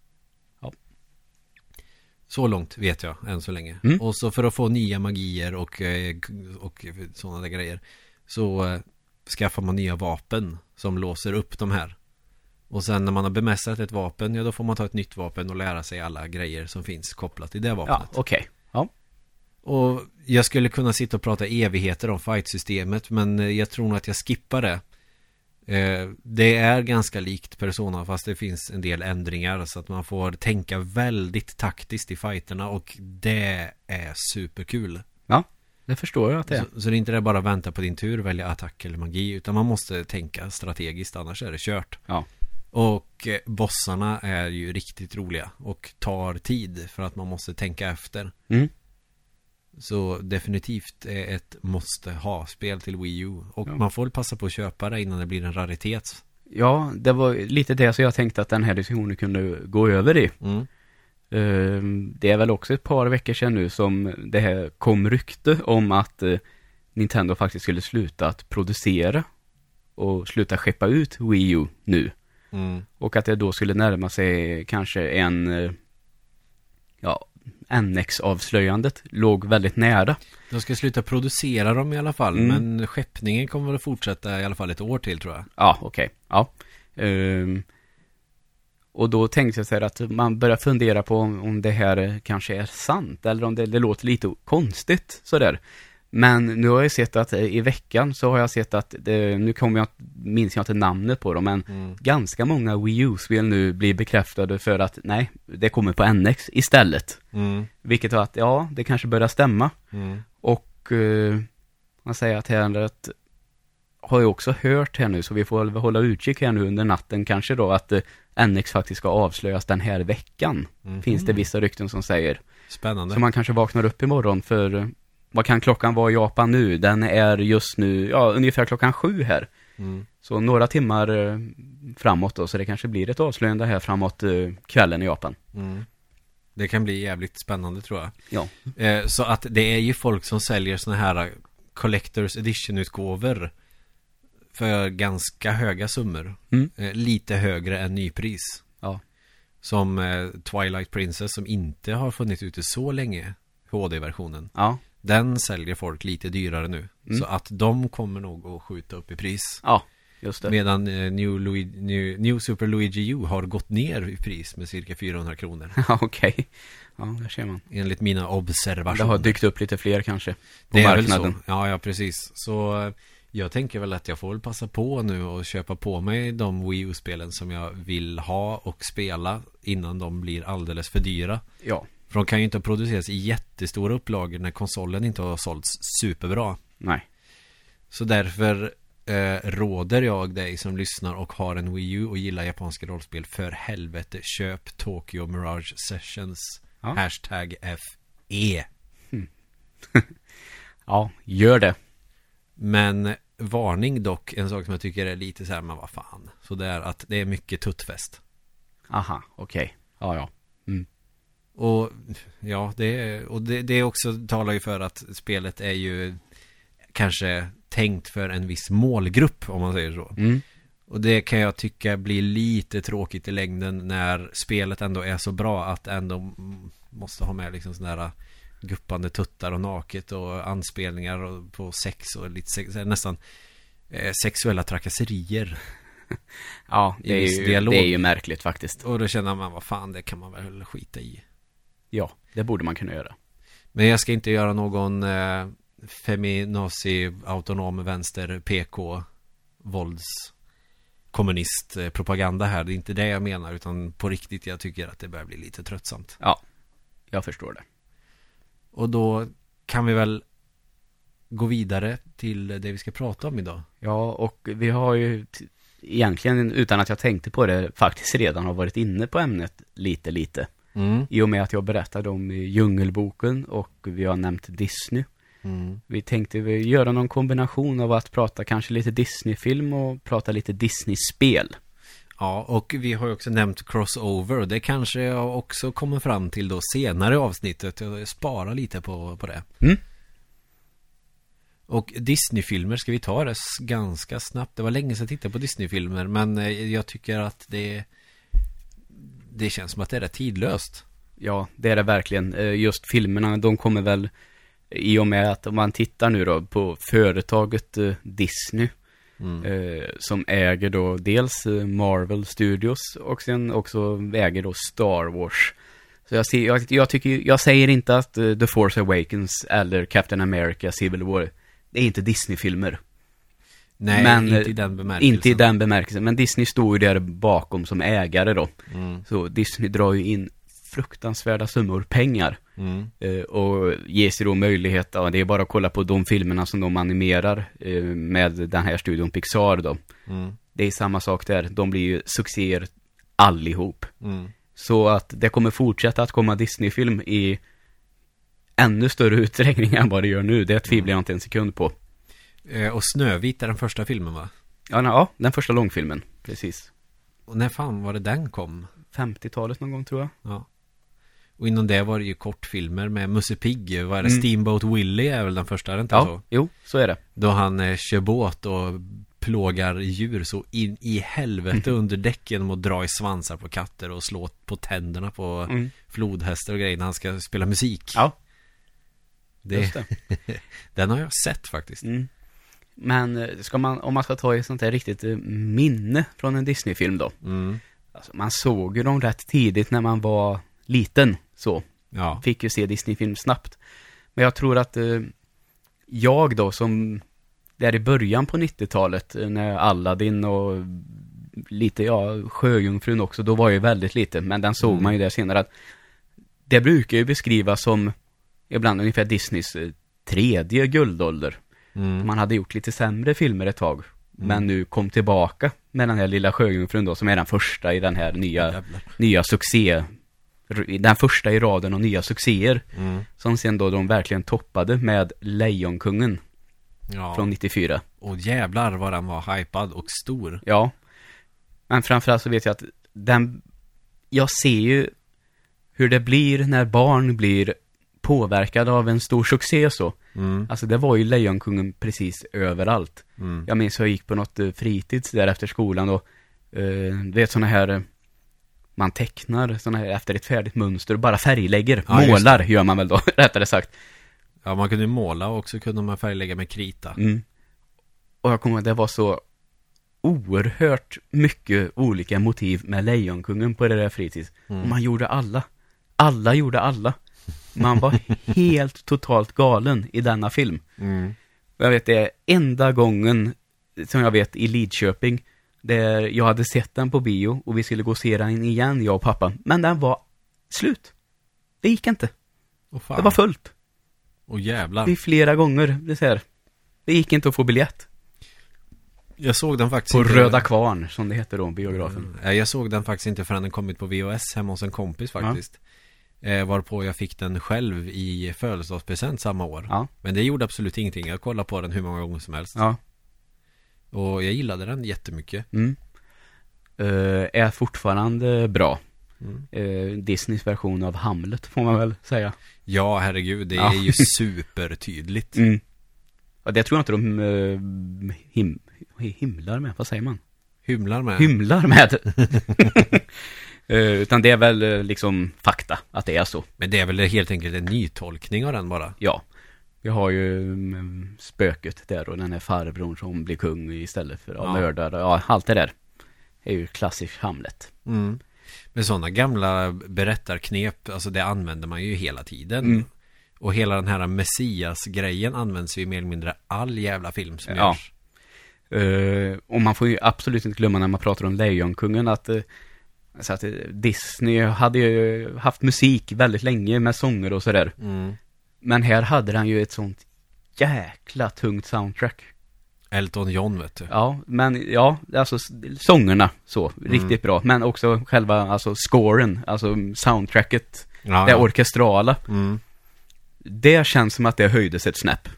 Så långt vet jag än så länge. Mm. Och så för att få nya magier och, eh, och sådana där grejer. Så eh, skaffar man nya vapen som låser upp de här. Och sen när man har bemästrat ett vapen, ja då får man ta ett nytt vapen och lära sig alla grejer som finns kopplat till det vapnet. Ja, okej. Ja. Och jag skulle kunna sitta och prata evigheter om fight-systemet men jag tror nog att jag skippar det. Eh, Det är ganska likt Persona fast det finns en del ändringar så att man får tänka väldigt taktiskt i fighterna och det är superkul. Det förstår jag att det är. Så, så det är inte det bara vänta på din tur, välja attack eller magi utan man måste tänka strategiskt annars är det kört. Ja. Och eh, bossarna är ju riktigt roliga och tar tid för att man måste tänka efter. Mm. Så definitivt är ett måste ha-spel till Wii U. Och Ja. man får väl passa på att köpa det innan det blir en raritet. Ja, det var lite det så jag tänkte att den här diskussionen kunde gå över i. Mm. Ehm, Det är väl också ett par veckor sedan nu som det här kom rykte om att eh, Nintendo faktiskt skulle sluta att producera och sluta skeppa ut Wii U nu. Mm. Och att det då skulle närma sig kanske en, eh, ja, NX-avslöjandet låg väldigt nära. De ska sluta producera dem i alla fall. Mm. Men skeppningen kommer att fortsätta i alla fall ett år till tror jag. Ja, okej. Ja. Ehm, och då tänkte jag så här att man börjar fundera på om, om det här kanske är sant eller om det, det låter lite konstigt sådär. Men nu har jag sett att eh, i veckan så har jag sett att, det, nu kommer jag, minns jag inte namnet på dem, men Mm. ganska många Wii U-spel nu blir bekräftade för att nej, det kommer på NX istället. Mm. Vilket var att, ja, det kanske börjar stämma. Mm. Och eh, man säger att här att har jag också hört här nu, så vi får väl hålla utkik här nu under natten kanske då, att eh, NX faktiskt ska avslöjas den här veckan. Mhm. Finns det vissa rykten som säger. Spännande. Så man kanske vaknar upp imorgon för, eh, vad kan klockan vara i Japan nu? Den är just nu, ja, ungefär klockan sju här. Mm. Så några timmar eh, framåt då, så det kanske blir ett avslöjande här framåt eh, kvällen i Japan. Mm. Det kan bli jävligt spännande tror jag. Ja. Eh, så att det är ju folk som säljer såna här Collectors Edition-utgåvor För ganska höga summor Mm. Lite högre än nypris Ja. Som Twilight Princess som inte har funnits ute så länge HD-versionen Ja. Den säljer folk lite dyrare nu Mm. Så att de kommer nog att skjuta upp i pris Ja, just det. Medan eh, New, Lui- New, New Super Luigi U har gått ner i pris med cirka 400 kronor Ja, okej. Ja, där ser man. Enligt mina Det observationer har dykt upp lite fler kanske. På Det är väl så. Ja, ja, precis. Så eh, jag tänker väl att jag får väl passa på nu och köpa på mig de Wii U-spelen som jag vill ha och spela innan de blir alldeles för dyra. Ja. För de kan ju inte produceras i jättestora upplagor när konsolen inte har sålts superbra. Nej. Så därför eh, råder jag dig som lyssnar och har en Wii U och gillar japanska rollspel för helvete köp Tokyo Mirage Sessions Ja. Hashtag FE Ja, gör det. Men varning dock, en sak som jag tycker är lite så här, men vad fan. Så det är att det är mycket tuttfest. Aha, okej. Ja, ja. Mm. Och ja, det, och det, det också talar ju för att spelet är ju kanske tänkt för en viss målgrupp om man säger så. Mm. Och det kan jag tycka blir lite tråkigt i längden när spelet ändå är så bra att ändå måste ha med liksom sådana här guppande tuttar och naket och anspelningar på sex och lite sex, nästan eh, sexuella trakasserier. Ja, det är, ju, det är ju märkligt faktiskt. Och då känner man, vad fan, det kan man väl skita i. Ja, det borde man kunna göra. Men jag ska inte göra någon eh, feminazi, autonom vänster, PK, vålds kommunistpropaganda här. Det är inte det jag menar utan på riktigt jag tycker att det börjar bli lite tröttsamt. Ja, jag förstår det. Och då kan vi väl gå vidare till det vi ska prata om idag. Ja, och vi har ju egentligen, utan att jag tänkte på det, faktiskt redan har varit inne på ämnet lite, lite. Mm. I och med att jag berättade om Djungelboken och vi har nämnt Disney. Mm. Vi tänkte vi göra någon kombination av att prata kanske lite Disney-film och prata lite Disney-spel. Ja, och vi har ju också nämnt crossover och det kanske jag också kommer fram till då senare i avsnittet. Jag sparar lite på, på det. Mm. Och Disney-filmer ska vi ta det ganska snabbt. Det var länge sedan jag tittade på Disney-filmer men eh, jag tycker att det det känns som att det är rätt tidlöst. Ja, det är det verkligen. Eh, Just filmerna, de kommer väl i och med att om man tittar nu då på företaget eh, Disney Mm. eh, som äger då dels Marvel Studios och sen också äger då Star Wars. Så jag, ser, jag, jag tycker, jag säger inte att The Force Awakens eller Captain America Civil War, det är inte Disney-filmer. Nej, Men, inte i den bemärkelsen. Inte i den bemärkelsen, men Disney står ju där bakom som ägare då. Mm. Så Disney drar ju in fruktansvärda summor pengar. Mm. Eh, och ger sig då möjlighet, ja, det är bara att kolla på de filmerna som de animerar eh, med den här studion Pixar då. Mm. Det är samma sak där, de blir ju succéer allihop. Mm. Så att det kommer fortsätta att komma Disney-film i ännu större utsträckning än vad det gör nu. Det tvivlar jag inte en sekund på. Eh, Och Snövit är den första filmen va? Ja, na, ja den första långfilmen, precis. Och när fan var det den kom? 50-talet någon gång tror jag. Ja. Och inom det var det ju kortfilmer med Musse Pigg. Vad är det? Mm. Steamboat Willie är väl den första, är det inte Ja, så? jo, så är det. Då han eh, kör båt och plågar djur så in i helvete under däcken genom att dra i svansar på katter och slå på tänderna på Mm. flodhästar och grejer när han ska spela musik. Ja, det, just det. Den har jag sett faktiskt. Mm. Men eh, ska man, om man ska ta ett sånt här riktigt eh, minne från en Disney-film då. Mm. Alltså, man såg ju dem rätt tidigt när man var liten, så. Ja. Fick ju se Disney-film snabbt. Men jag tror att eh, jag då som, där i början på 90-talet, eh, när Aladdin och lite, ja, Sjöjungfrun också, då var jag ju väldigt lite, men den såg Mm. man ju där senare att det brukar ju beskrivas som ibland ungefär Disneys tredje guldålder. Mm. Man hade gjort lite sämre filmer ett tag. Mm. Men nu kom tillbaka med den här lilla sjöjungfrun då, som är den första i den här nya, Jävlar. nya succé. Den första i raden av nya succéer. Mm. Som sen då de verkligen toppade med Lejonkungen Ja. från 94. Och jävlar vad den var hypad och stor. Ja. Men framförallt så vet jag att den, jag ser ju hur det blir när barn blir påverkade av en stor succé så. Mm. Alltså det var ju Lejonkungen precis överallt. Mm. Jag minns hur jag gick på något eh, fritids där efter skolan och eh, du vet sådana här eh, man tecknar sådana här efter ett färdigt mönster och bara färglägger. Ja, Målar gör man väl då, rättare sagt. Ja, man kunde ju måla och så kunde man färglägga med krita. Mm. Och jag kommer ihåg det var så oerhört mycket olika motiv med Lejonkungen på det där fritids. Mm. Och man gjorde alla. Alla gjorde alla. Man var helt totalt galen i denna film. Mm. Jag vet det enda gången som jag vet i Lidköping där jag hade sett den på bio och vi skulle gå och se den igen, jag och pappa. Men den var slut. Det gick inte. Fan. Det var fullt. Och jävlar. Det är flera gånger. Det, är det gick inte att få biljett. Jag såg den faktiskt På inte- Röda Kvarn, som det heter då, biografen. Mm. Ja, Jag såg den faktiskt inte förrän den kommit på VHS hemma hos en kompis faktiskt. Eh, varpå jag fick den själv i födelsedagspresent samma år. Ja. Men det gjorde absolut ingenting. Jag kollade på den hur många gånger som helst. Ja. Och jag gillade den jättemycket. Mm. Eh, är fortfarande bra. Mm. Eh, Disneys version av Hamlet, får man väl säga. Ja, herregud. Det Ja. är ju supertydligt. Mm. Ja, det tror jag inte de eh, him himlar med, vad säger man? Hymlar med. Hymlar med. Eh, utan det är väl eh, liksom fakta, att det är så. Men det är väl helt enkelt en nytolkning av den bara. Ja. Vi har ju mm, spöket där och den här farbrorn som blir kung istället för Ja. mördare. Ja, allt det där. är ju klassisk Hamlet. Mm. Men sådana gamla berättarknep, alltså det använder man ju hela tiden. Mm. Och hela den här Messias-grejen används ju mer eller mindre all jävla film som Ja. görs. Eh, och man får ju absolut inte glömma när man pratar om Lejonkungen att, eh, så att Disney hade ju haft musik väldigt länge med sånger och sådär. Mm. Men här hade han ju ett sånt jäkla tungt soundtrack. Elton John vet du. Ja, men ja, alltså sångerna så, riktigt bra. Men också själva, alltså scoren, alltså soundtracket, Ja, det ja. orkestrala. Mm. Det känns som att det höjdes ett snäpp.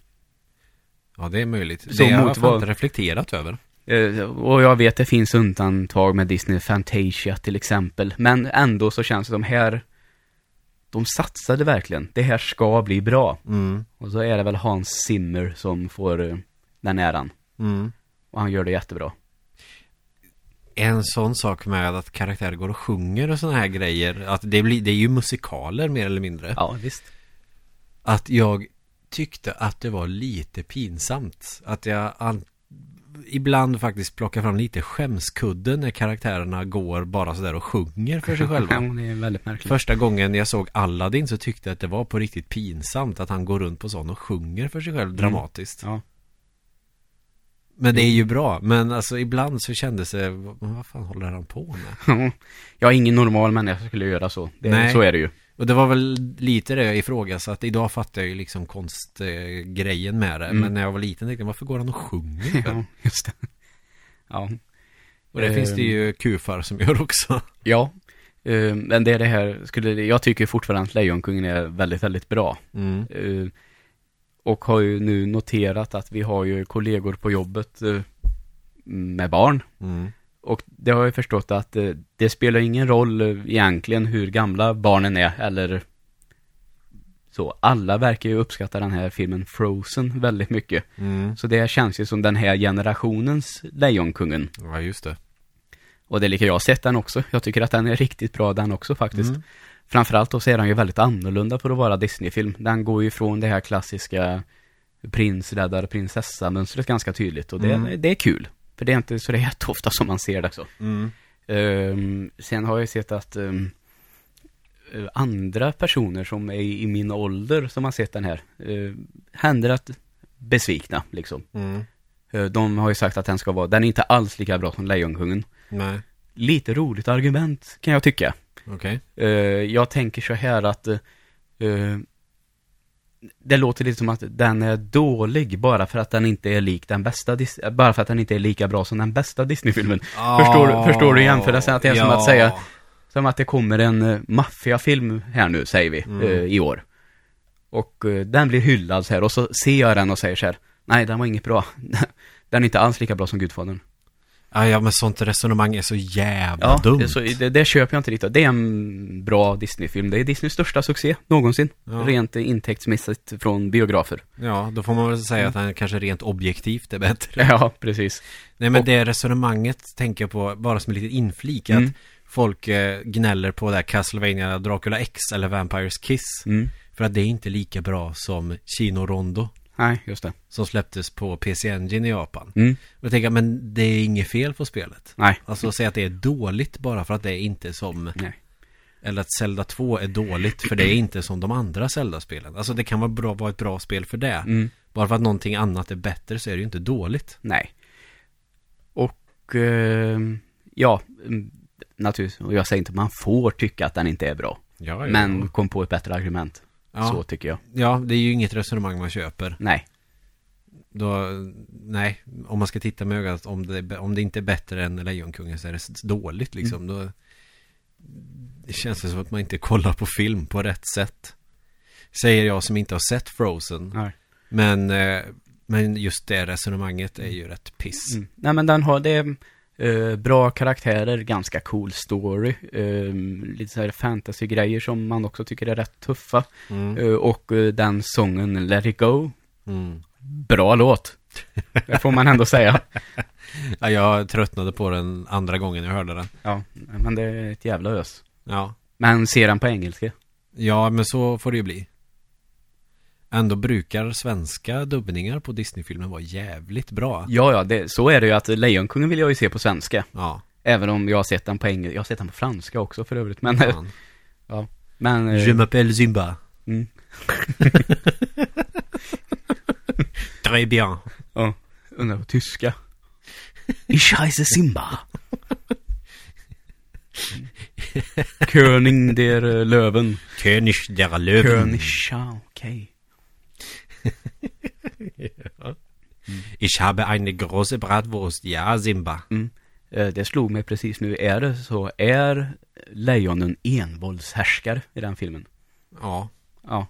ja, det är möjligt. Så det har jag vad- inte reflekterat över. Eh, Och jag vet det finns undantag med Disney Fantasia till exempel. Men ändå så känns det som här, de satsade verkligen. Det här ska bli bra. Mm. Och så är det väl Hans Zimmer som får eh, den äran. Mm. Och han gör det jättebra. En sån sak med att karaktärer går och sjunger och såna här grejer. Att det, blir, det är ju musikaler mer eller mindre. Ja, visst. Att jag tyckte att det var lite pinsamt. Att jag an- ibland faktiskt plockar fram lite skämskudden när karaktärerna går bara sådär och sjunger för sig Ja, själva. det är väldigt märkligt. Första gången jag såg Aladdin så tyckte jag att det var på riktigt pinsamt att han går runt på sån och sjunger för sig själv dramatiskt. Ja. Men det är ju bra. Men alltså ibland så kändes det, vad vad fan håller han på med? Jag är ingen normal människa som skulle göra så. Det, Nej. Så är det ju. Och det var väl lite det jag ifrågasatte. Idag fattar jag ju liksom konstgrejen med det. Mm. Men när jag var liten tänkte jag, varför går han och sjunger? Ja, just det. Ja. Och det finns det ju kufar som gör också. Ja. Eh, Men det är det här, skulle, jag tycker fortfarande att Lejonkungen är väldigt, väldigt bra. Mm. Eh, Och har ju nu noterat att vi har ju kollegor på jobbet eh, med barn. Mm. Och det har jag förstått att eh, det spelar ingen roll egentligen hur gamla barnen är eller så. Alla verkar ju uppskatta den här filmen Frozen väldigt mycket. Mm. Så det känns ju som den här generationens Lejonkungen. Ja, just det. Och det är lika jag har sett den också. Jag tycker att den är riktigt bra den också faktiskt. Mm. Framförallt då så är den ju väldigt annorlunda för att vara Disney-film. Den går ju ifrån det här klassiska prins räddar prinsessa-mönstret ganska tydligt. Och det, Mm. det är kul. För det är inte så det är jätteofta som man ser det så. Mm. Ehm, sen har jag sett att eh, andra personer som är i, min ålder som har sett den här, uh, händer att besvikna liksom. Mm. Eh, de har ju sagt att den ska vara, den är inte alls lika bra som Lejonkungen. Nej, Lite roligt argument kan jag tycka. okej. Eh, jag tänker så här att det låter lite som att den är dålig bara för att den inte är lik den bästa Dis- bara för att den inte är lika bra som den bästa Disney-filmen. Förstår- förstår du jämförelsen? Att det är som att säga- Som att det kommer en uh, maffiafilm här nu, säger vi, Mm. eh, i år. Och eh, den blir hyllad så här, och så ser jag den och säger så här, nej den var inget bra. den är inte alls lika bra som Gudfadern. Ja, ja, men sånt resonemang är så jävla Ja, dumt. det, så, det, det köper jag inte riktigt. Det är en bra Disney-film. Det är Disneys största succé någonsin. Ja. Rent intäktsmässigt från biografer. Ja, då får man väl säga att han kanske rent objektivt är bättre. Ja, precis. Nej, men Och- det resonemanget tänker jag på bara som en liten inflik. Mm. Att folk eh, gnäller på det här Castlevania Dracula X eller Vampires Kiss. Mm. För att det är inte lika bra som Kino Rondo. Nej, just det. Som släpptes på PC Engine i Japan. Mm. Och jag tänker, men det är inget fel på spelet. Nej. Alltså säga att det är dåligt bara för att det är inte som Nej. Eller att Zelda 2 är dåligt för det är inte som de andra Zelda-spelen Alltså det kan vara, bra, vara ett bra spel för det Mm. Bara för att någonting annat är bättre så är det ju inte dåligt Nej. Och, eh, ja, mm, naturligtvis. Och jag säger inte att man får tycka att den inte är bra. Ja, Men kom på ett bättre argument. Ja. Så tycker jag. ja, det är ju inget resonemang man köper Nej. Då, nej, om man ska titta med ögat om det, om det inte är bättre än Lejonkungen så är det dåligt liksom då Det känns det som att man inte kollar på film på rätt sätt Säger jag som inte har sett Frozen Nej. Men, eh, men just det resonemanget är ju rätt piss Mm. Nej men den har, det eh, bra karaktärer, ganska cool story. eh, lite så här fantasy-grejer som man också tycker är rätt tuffa. mm. Eh, och eh, den sången Let It Go, Mm. bra låt. Det får man ändå säga. Ja, jag tröttnade på den andra gången jag hörde den Ja, men det är ett jävla ös. Ja, Men ser den på engelska? ja men så får det ju bli Ändå brukar svenska dubbningar på Disney-filmer vara jävligt bra Ja, ja, det, så är det ju att Lejonkungen vill jag ju se på svenska. Ja, Även om jag har sett den på engelska. Jag har sett den på franska också för övrigt. Men, eh, fan. men eh, Je m'appelle Zimba mm, Très bien ja, undrar på tyska. Ich heiße Simba. König der Löwen. König der Löwen. König, ja. Ich habe eine große Bratwurst. Ja, Simba. Mm. Eh, Det slog mig precis nu. Är det så? Är lejonen envåldshärskare i den filmen? Ja. Ja.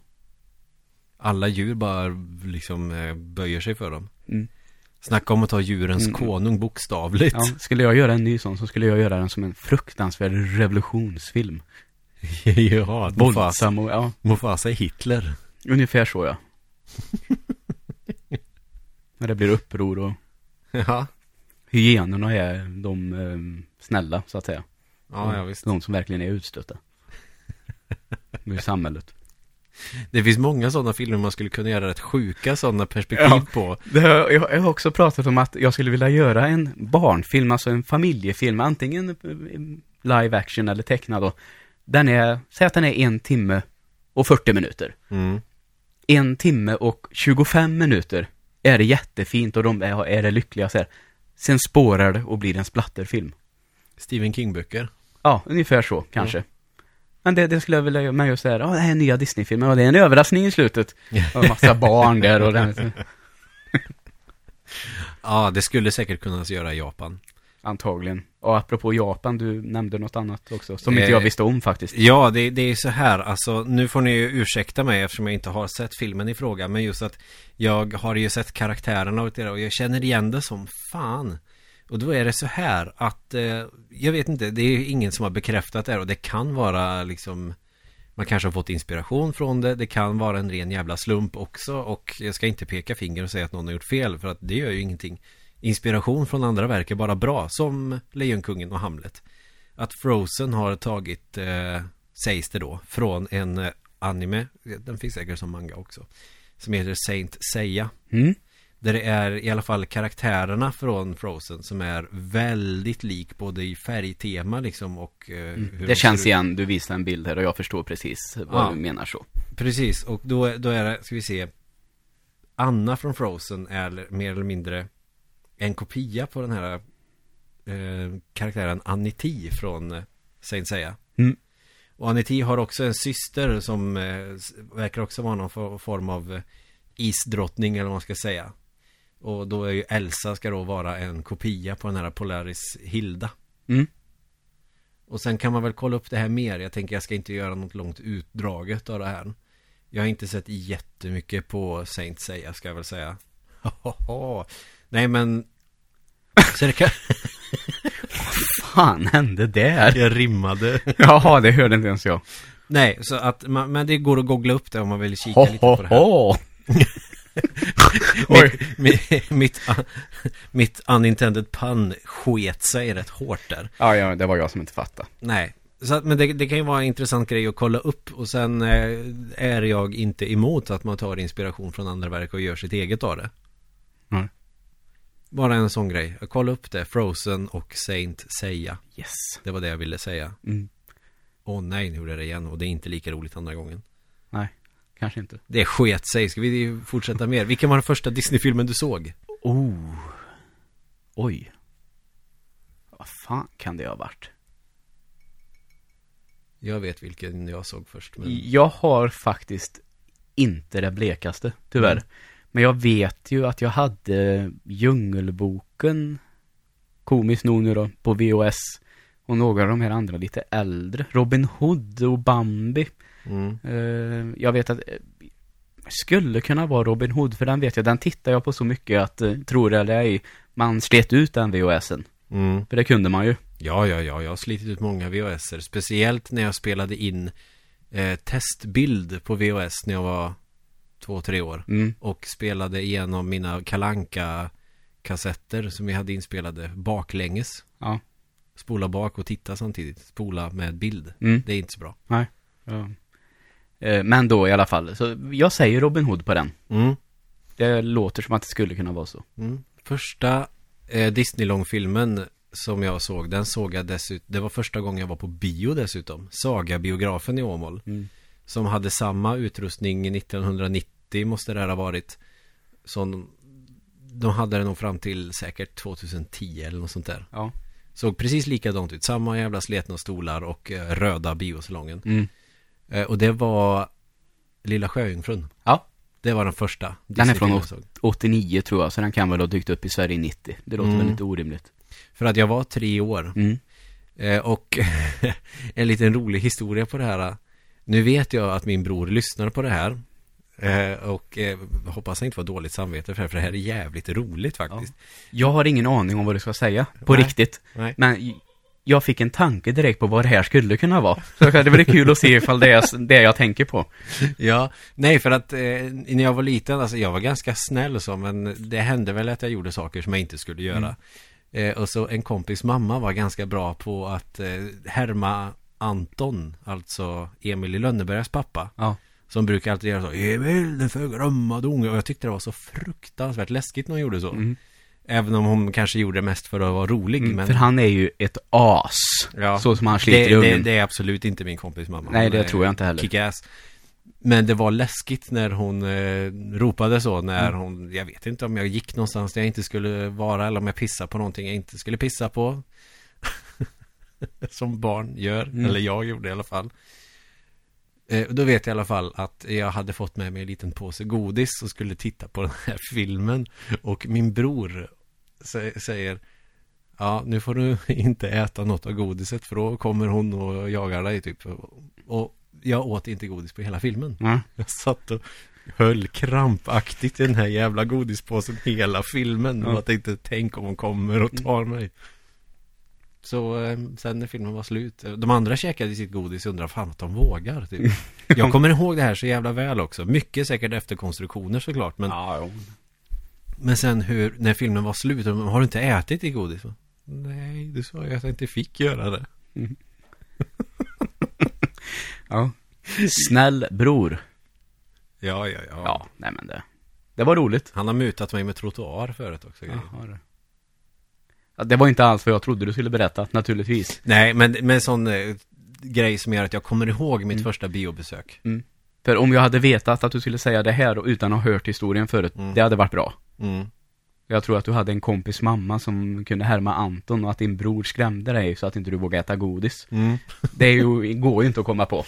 Alla djur bara liksom eh, böjer sig för dem. Mm. Snacka om att ta djurens Mm. konung bokstavligt. ja. Skulle jag göra en ny sån så skulle jag göra den som en fruktansvärd revolutionsfilm. ja, Mufasa, Våldsam och, ja. Mufasa är Hitler. Ungefär så ja. När det blir uppror och Ja. hyenorna är de eh, snälla så att säga. Ja, ja visst. De som verkligen är utstötta. I samhället. Det finns många sådana filmer man skulle kunna göra rätt sjuka sådana perspektiv Ja. på. Har, jag, jag har också pratat om att jag skulle vilja göra en barnfilm, alltså en familjefilm, antingen eh, live action eller tecknad då. Den är, säg att den är en timme och 40 minuter. Mm. En timme och 25 minuter är det jättefint och de är, är det lyckliga så här. Sen spårar det och blir en splatterfilm. Stephen King-böcker. Ja, ungefär så kanske. Men det, det skulle jag vilja göra, men just det här, ja det här är nya Disney-filmer och det är en överraskning i slutet. Och en massa barn där och den, Ja, det skulle säkert kunna göra i Japan. Antagligen. Och apropå Japan, du nämnde något annat också, som inte Eh, jag visste om faktiskt. Ja, det, det är så här, alltså nu får ni ju ursäkta mig eftersom jag inte har sett filmen i fråga, men just att jag har ju sett karaktärerna och det och jag känner igen det som fan. Och då är det så här att, eh, jag vet inte, det är ingen som har bekräftat det här och det kan vara liksom man kanske har fått inspiration från det, det kan vara en ren jävla slump också och jag ska inte peka finger och säga att någon har gjort fel för att det gör ju ingenting. Inspiration från andra verk är bara bra, som Lejonkungen och Hamlet att Frozen har tagit, eh, sägs det då, från en eh, anime, den finns säkert som manga också, som heter Saint Seiya. Mm? Där det är i alla fall karaktärerna från Frozen som är väldigt lik både i färgtema liksom och eh, Mm. Det känns igen, du visar en bild här och jag förstår precis vad Ja. du menar så. Precis, och då, då är det, ska vi se Anna från Frozen är mer eller mindre en kopia på den här eh, karaktären Aniti från eh, Saint Seiya. Mm. Och Aniti har också en syster som eh, verkar också vara någon for- form av eh, isdrottning eller vad man ska säga. Och då är ju Elsa ska då vara en kopia på den här Polaris Hilda. Mm. Och sen kan man väl kolla upp det här mer. Jag tänker jag ska inte göra något långt utdraget av det här. Jag har inte sett jättemycket på Saint Seiya ska jag väl säga. Nej men så det kan... Fan hände där? Jag rimmade. Jaha, det hörde inte ens jag. Nej, så att man, men det går att googla upp det om man vill kika Ho, lite på ho, det här. ho. Oj. Mitt, mitt, mitt, mitt unintended pun sket sig rätt hårt där. Ja, ja, det var jag som inte fattade. Nej, så att, men det, det kan ju vara en intressant grej att kolla upp och sen eh, är jag inte emot att man tar inspiration från andra verk och gör sitt eget av det. Nej. Bara en sån grej. Kolla upp det. Frozen och Saint Seiya. Yes. Det var det jag ville säga. Mm. Åh nej, nu gjorde jag det igen och det är inte lika roligt andra gången. Nej, kanske inte. Det sket sig. Ska vi fortsätta mer? Vilken var den första Disney-filmen du såg? Oh. Oj. Vad fan kan det ha varit? Jag vet vilken jag såg först. Men... Jag har faktiskt inte det blekaste, tyvärr. Mm. Men jag vet ju att jag hade Djungelboken, komiskt nog nu då, på VHS. Och några av de här andra lite äldre. Robin Hood och Bambi. Mm. Eh, jag vet att eh, skulle kunna vara Robin Hood, för den vet jag, den tittar jag på så mycket att, uh, tror det eller ej, man slet ut den VHSen. Mm. För det kunde man ju. Ja, ja, ja, jag har slitit ut många VHSer. Speciellt när jag spelade in eh, testbild på VHS när jag var två, tre år. Mm. Och spelade igenom mina kalanka kassetter som jag hade inspelade baklänges. Ja. Spola bak och titta samtidigt. Spola med bild. Mm. Det är inte så bra. Ja. Eh, Men då i alla fall, så jag säger Robin Hood på den. Mm. Det låter som att det skulle kunna vara så. Mm. Första eh, Disney-långfilmen som jag såg, den såg jag dessutom, det var första gången jag var på bio dessutom. Saga-biografen i Åmål. Mm. Som hade samma utrustning 1990 måste det här ha varit. Som de hade det nog fram till säkert 2010 eller något sånt där. Ja. Såg precis likadant ut. Samma jävla sletna stolar och eh, röda biosalongen. Mm. Eh, och det var Lilla Sjöjungfrun. Ja. Det var den första. Den är från Disney-filmen jag oss. såg. 89 tror jag, så den kan väl ha dykt upp i Sverige i 90. Det låter Mm. väl lite orimligt. För att jag var tre år. Mm. Eh, och en liten rolig historia på det här. Nu vet jag att min bror lyssnar på det här. Eh, och eh, hoppas han inte får dåligt samvete för det, här, för det här är jävligt roligt faktiskt. Jag har ingen aning om vad du ska säga, på Nej. riktigt. Nej. Men jag fick en tanke direkt på vad det här skulle kunna vara. Så det vore kul att se ifall det är det jag tänker på. Ja, nej för att eh, när jag var liten, alltså jag var ganska snäll så, men det hände väl att jag gjorde saker som jag inte skulle göra. Eh, och så en kompis mamma var ganska bra på att eh, härma Anton, alltså Emil i Lönnebergas pappa. Ja. Som brukar alltid göra så, Emil den förgrömmade unge. Och jag tyckte det var så fruktansvärt läskigt när hon gjorde så. Mm. Även om hon kanske gjorde det mest för att vara rolig. Mm, men För han är ju ett as. Ja. Så som han sliter det, i ungen. det, det är absolut inte min kompis mamma. Nej, det tror jag inte heller. Kick-ass. Men det var läskigt när hon eh, ropade så när Mm. hon, jag vet inte om jag gick någonstans där jag inte skulle vara eller om jag pissade på någonting jag inte skulle pissa på. Som barn gör, Mm. eller jag gjorde i alla fall. Eh, då vet jag i alla fall att jag hade fått med mig en liten påse godis och skulle titta på den här filmen. Och min bror sä- säger Ja, nu får du inte äta något av godiset för då kommer hon och jagar dig typ. Och jag åt inte godis på hela filmen. Ja. Jag satt och höll krampaktigt i den här jävla godispåsen hela filmen. Och Ja. jag tänkte, tänk om hon kommer och tar mig. Så eh, sen när filmen var slut, eh, de andra käkade sitt godis och undrade fan att de vågar. Typ. Jag kommer ihåg det här så jävla väl också. Mycket säkert efter konstruktioner såklart. Men, Ja, jo. men sen hur, när filmen var slut, har du inte ätit ditt godis? Nej, du sa ju att jag inte fick göra det. ja. Snäll bror. Ja, ja, ja. Ja, nej men det. Det var roligt. Han har mutat mig med trottoar förut också. Jaha, det. Det var inte alls vad jag trodde du skulle berätta, naturligtvis. Nej, men med en sån eh, grej som gör att jag kommer ihåg mitt Mm. första biobesök. För om jag hade vetat att du skulle säga det här och utan att ha hört historien förut, Mm. det hade varit bra. Mm. Jag tror att du hade en kompis mamma som kunde härma Anton och att din bror skrämde dig så att inte du vågade äta godis. Mm. Det är ju, går ju inte att komma på.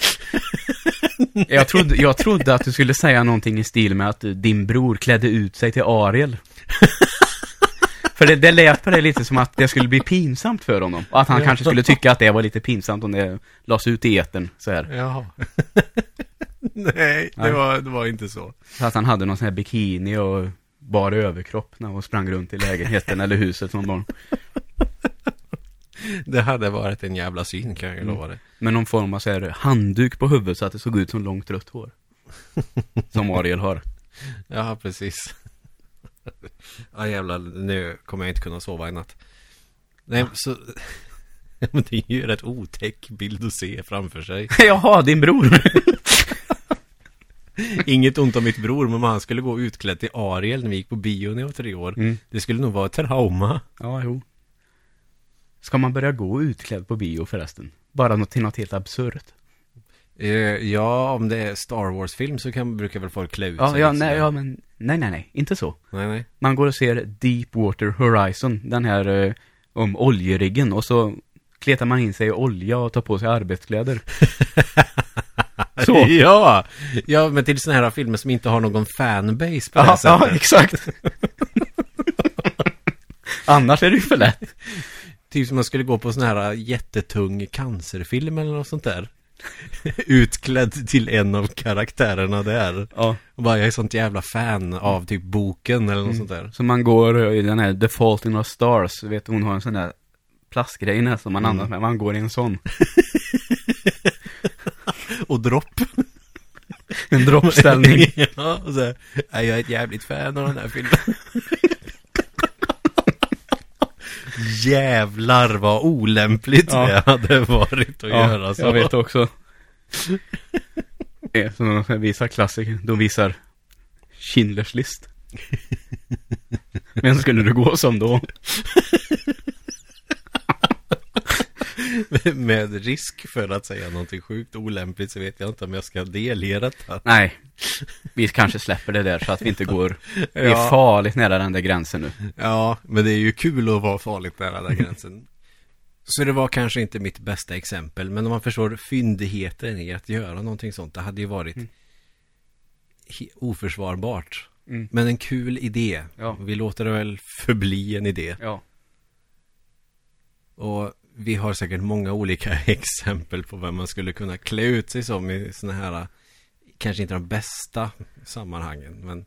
Jag trodde, jag trodde att du skulle säga någonting i stil med att din bror klädde ut sig till Ariel. För det, det lät på det lite som att det skulle bli pinsamt för honom. Och att han Ja. kanske skulle tycka att det var lite pinsamt om det lades ut i etern så här. Jaha. Nej, det var, det var inte så. Så att han hade någon sån här bikini och bara överkropp när han sprang runt i lägenheten eller huset som barn. Det hade varit en jävla syn kan jag Mm. lova det. Med någon form av så här handduk på huvudet så att det såg ut som långt rött hår. Som Ariel har. Ja, precis. ja, jävlar, nu kommer jag inte kunna sova i natt. Nej, så... Men det är ju en rätt otäck bild att se framför sig. Jaha, din bror. Inget ont om mitt bror, men om han skulle gå utklädd till Ariel när vi gick på bio när jag var tre år. Mm. Det skulle nog vara ett trauma. Ja, jo. Ska man börja gå utklädd på bio förresten? Bara något till något helt absurt. Eh, ja, om det är Star Wars-film så kan, brukar väl folk klä ut Ja, sig ja, lite nej, ja, men nej, nej, nej, inte så. nej, nej. Man går och ser Deepwater Horizon, den här eh, om oljeriggen och så kletar man in sig i olja och tar på sig arbetskläder. Så. Ja, ja, men till sådana här filmer som inte har någon fanbase på det här Ja, ja, sättet. exakt. Annars är det ju för lätt. Typ som man skulle gå på sån här jättetung cancerfilm eller något sånt där. Utklädd till en av karaktärerna där. Ja. Och bara, jag är sånt jävla fan av typ boken eller något sånt där. Så man går i den här The Fault in Our Stars, vet hon har en sån där plastgrej där som man Mm. andas med, man går i en sån. Och dropp. En droppställning. ja, och så här, "Nej, jag är ett jävligt fan av den här filmen. Jävlar vad olämpligt Ja. det hade varit att göra ja, så. jag vet också. Så de visar klassiker, de visar Schindlers list. Men skulle du gå som då? Med risk för att säga någonting sjukt olämpligt så vet jag inte om jag ska delge detta. Nej, Vi kanske släpper det där så att vi inte går, vi är Ja. farligt nära den där gränsen nu. Ja, men det är ju kul att vara farligt nära den gränsen. Så det var kanske inte mitt bästa exempel, men om man förstår fyndigheten i att göra någonting sånt, det hade ju varit Mm. oförsvarbart. Mm. Men en kul idé. Ja. Vi låter det väl förbli en idé. Ja. Och vi har säkert många olika exempel på vem man skulle kunna klä ut sig som i sådana här, kanske inte de bästa sammanhangen, men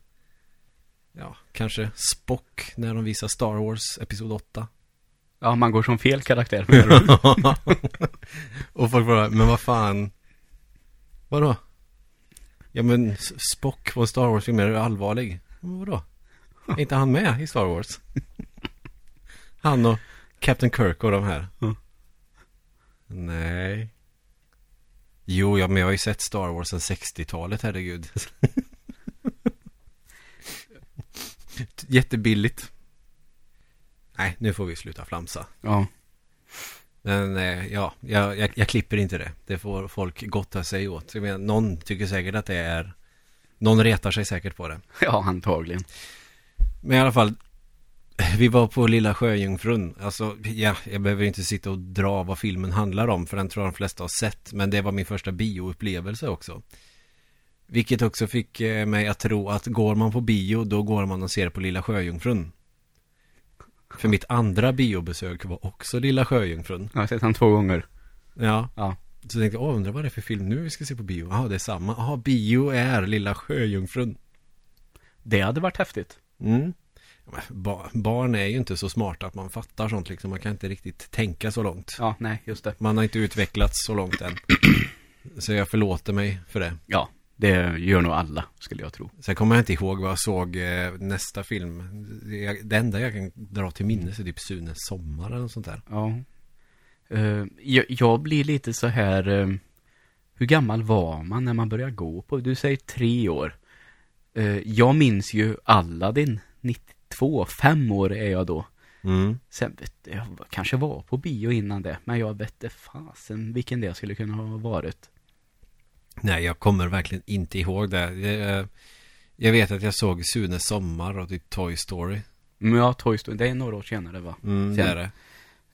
ja, kanske Spock när de visar Star Wars Episod 8. Ja, man går som fel karaktär. och folk bara, men vad fan, vadå? Ja men Spock på Star Wars-filmer är allvarlig. Men vadå? Är inte han med i Star Wars? Han och Captain Kirk och de här. Mm. Nej. Jo, ja, men jag har ju sett Star Wars sedan 60-talet, herregud. Jättebilligt. Nej, nu får vi sluta flamsa. Ja. Men eh, ja, jag, jag, jag klipper inte det. Det får folk gotta sig åt. Jag menar, någon tycker säkert att det är... Någon retar sig säkert på det. Ja, antagligen. Men i alla fall, vi var på Lilla Sjöjungfrun. Alltså, ja, jag behöver inte sitta och dra vad filmen handlar om, för den tror jag de flesta har sett. Men det var min första bioupplevelse också. Vilket också fick eh, mig att tro att går man på bio, då går man och ser på Lilla Sjöjungfrun. För mitt andra biobesök var också Lilla Sjöjungfrun. Jag har sett han två gånger. Ja. Ja. Så tänkte jag, undrar vad det är för film nu vi ska se på bio. Ja, det är samma. Ja, bio är Lilla Sjöjungfrun. Det hade varit häftigt. Mm. Ba barn är ju inte så smarta att man fattar sånt liksom. Man kan inte riktigt tänka så långt. Ja, nej, just det. Man har inte utvecklats så långt än. Så jag förlåter mig för det. Ja, det gör nog alla, skulle jag tro. Sen kommer jag inte ihåg vad jag såg eh, nästa film. Det, enda jag kan dra till minnes är typ Sunes sommar eller något sånt där. Ja. Eh, jag, blir lite så här, eh, hur gammal var man när man började gå på, du säger tre år. Jag minns ju Aladdin 92, fem år är jag då. Mm. Sen vet jag, kanske var på bio innan det, men jag vet fasen vilken det skulle kunna ha varit. Nej, jag kommer verkligen inte ihåg det. Jag, jag vet att jag såg Sunes sommar och typ Toy Story. Men ja, Toy Story, det är några år senare va? Mm, det är det.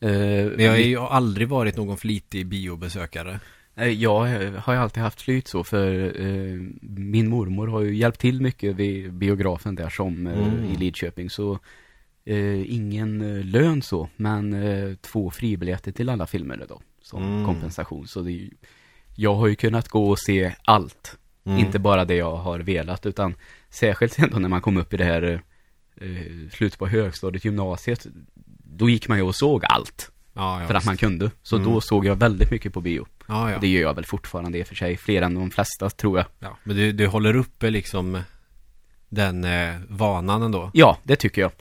Eh, Men jag har ju aldrig varit någon flitig biobesökare. Eh, Jag eh, har ju alltid haft flyt så för eh, min mormor har ju hjälpt till mycket vid biografen där som eh, Mm. i Lidköping så eh, ingen eh, lön så men två fribiljetter till alla filmer då som Mm. kompensation så det är ju, jag har ju kunnat gå och se allt Mm. inte bara det jag har velat utan särskilt ändå när man kom upp i det här slutet på högstadiet, gymnasiet då gick man ju och såg allt Ja, ja, för att man kunde så Mm. då såg jag väldigt mycket på bio ja, det gör jag väl fortfarande i och för sig, fler än de flesta tror jag. ja. Men du, du håller uppe liksom den eh, vanan ändå. Ja, det tycker jag.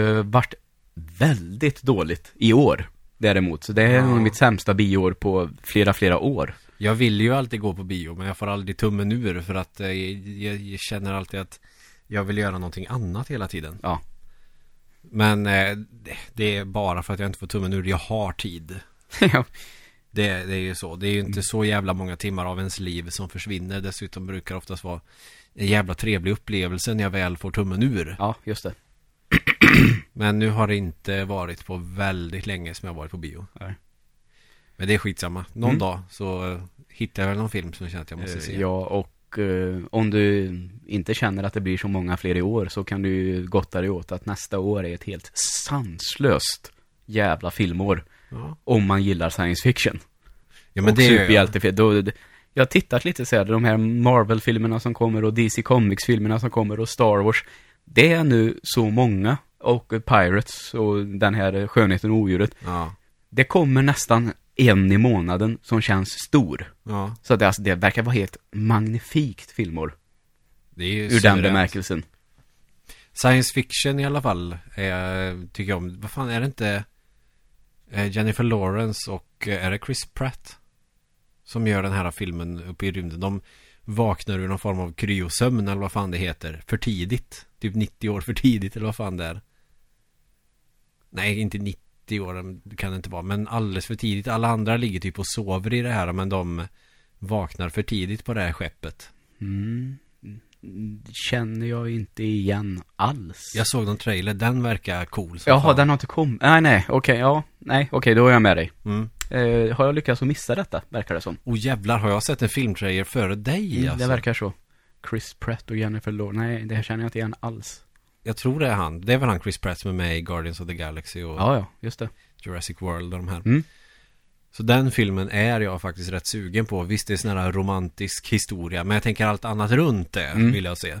Uh, vart väldigt dåligt i år däremot. Så det är nog mitt sämsta bioår på flera, flera år. Jag vill ju alltid gå på bio, men jag får aldrig tummen ur för att eh, jag, jag känner alltid att jag vill göra någonting annat hela tiden. Ja. Men eh, det, är bara för att jag inte får tummen ur. Jag har tid. ja. Det, det är ju så. Det är ju inte så jävla många timmar av ens liv som försvinner. Dessutom brukar det oftast vara en jävla trevlig upplevelse när jag väl får tummen ur. ja, just det. Men nu har det inte varit på väldigt länge som jag varit på bio. Nej. Men det är skitsamma. Någon Mm. dag så eh, hittar jag väl någon film som jag känner att jag måste Eh, se. Ja, och eh, om du inte känner att det blir så många fler i år så kan du gotta dig åt att nästa år är ett helt sanslöst jävla filmår. Ja. Om man gillar science fiction. Ja men och det superhjältefilm. Då, jag har tittat lite så här, de här Marvel-filmerna som kommer och DC Comics-filmerna som kommer och Star Wars. Det är nu så många, och Pirates och den här Skönheten och Odjuret. Ja. Det kommer nästan en i månaden som känns stor. Ja. Så det, alltså, det verkar vara helt magnifikt filmår. Det är ju Ur den bemärkelsen. Science fiction i alla fall är, tycker jag om. Vad fan är det inte eh, Jennifer Lawrence och eh, är det Chris Pratt? Som gör den här filmen uppe i rymden. De vaknar ur någon form av kryosömn eller vad fan det heter. För tidigt. Typ 90 år för tidigt eller vad fan det är. Nej, inte 90 år det kan det inte vara. Men alldeles för tidigt. Alla andra ligger typ och sover i det här. Men de vaknar för tidigt på det här skeppet. Mm. känner jag inte igen alls. Jag såg någon trailer, den verkar cool Jaha, fan. den har inte kommit. Nej, nej, okej, ja. Nej, okej, då är jag med dig. mm. Eh, har jag lyckats att missa detta, verkar det som. Och jävlar, har jag sett en filmtrailer före dig Mm, alltså? Det verkar så. Chris Pratt och Jennifer Lawrence. Nej, det här känner jag inte igen alls. Jag tror det är han. Det är väl han Chris Pratt som är med i Guardians of the Galaxy och Ja, ja, just det. Jurassic World och de här. Mm. Så den filmen är jag faktiskt rätt sugen på. Visst, det är sån här romantisk historia, men jag tänker allt annat runt det Mm. vill jag se.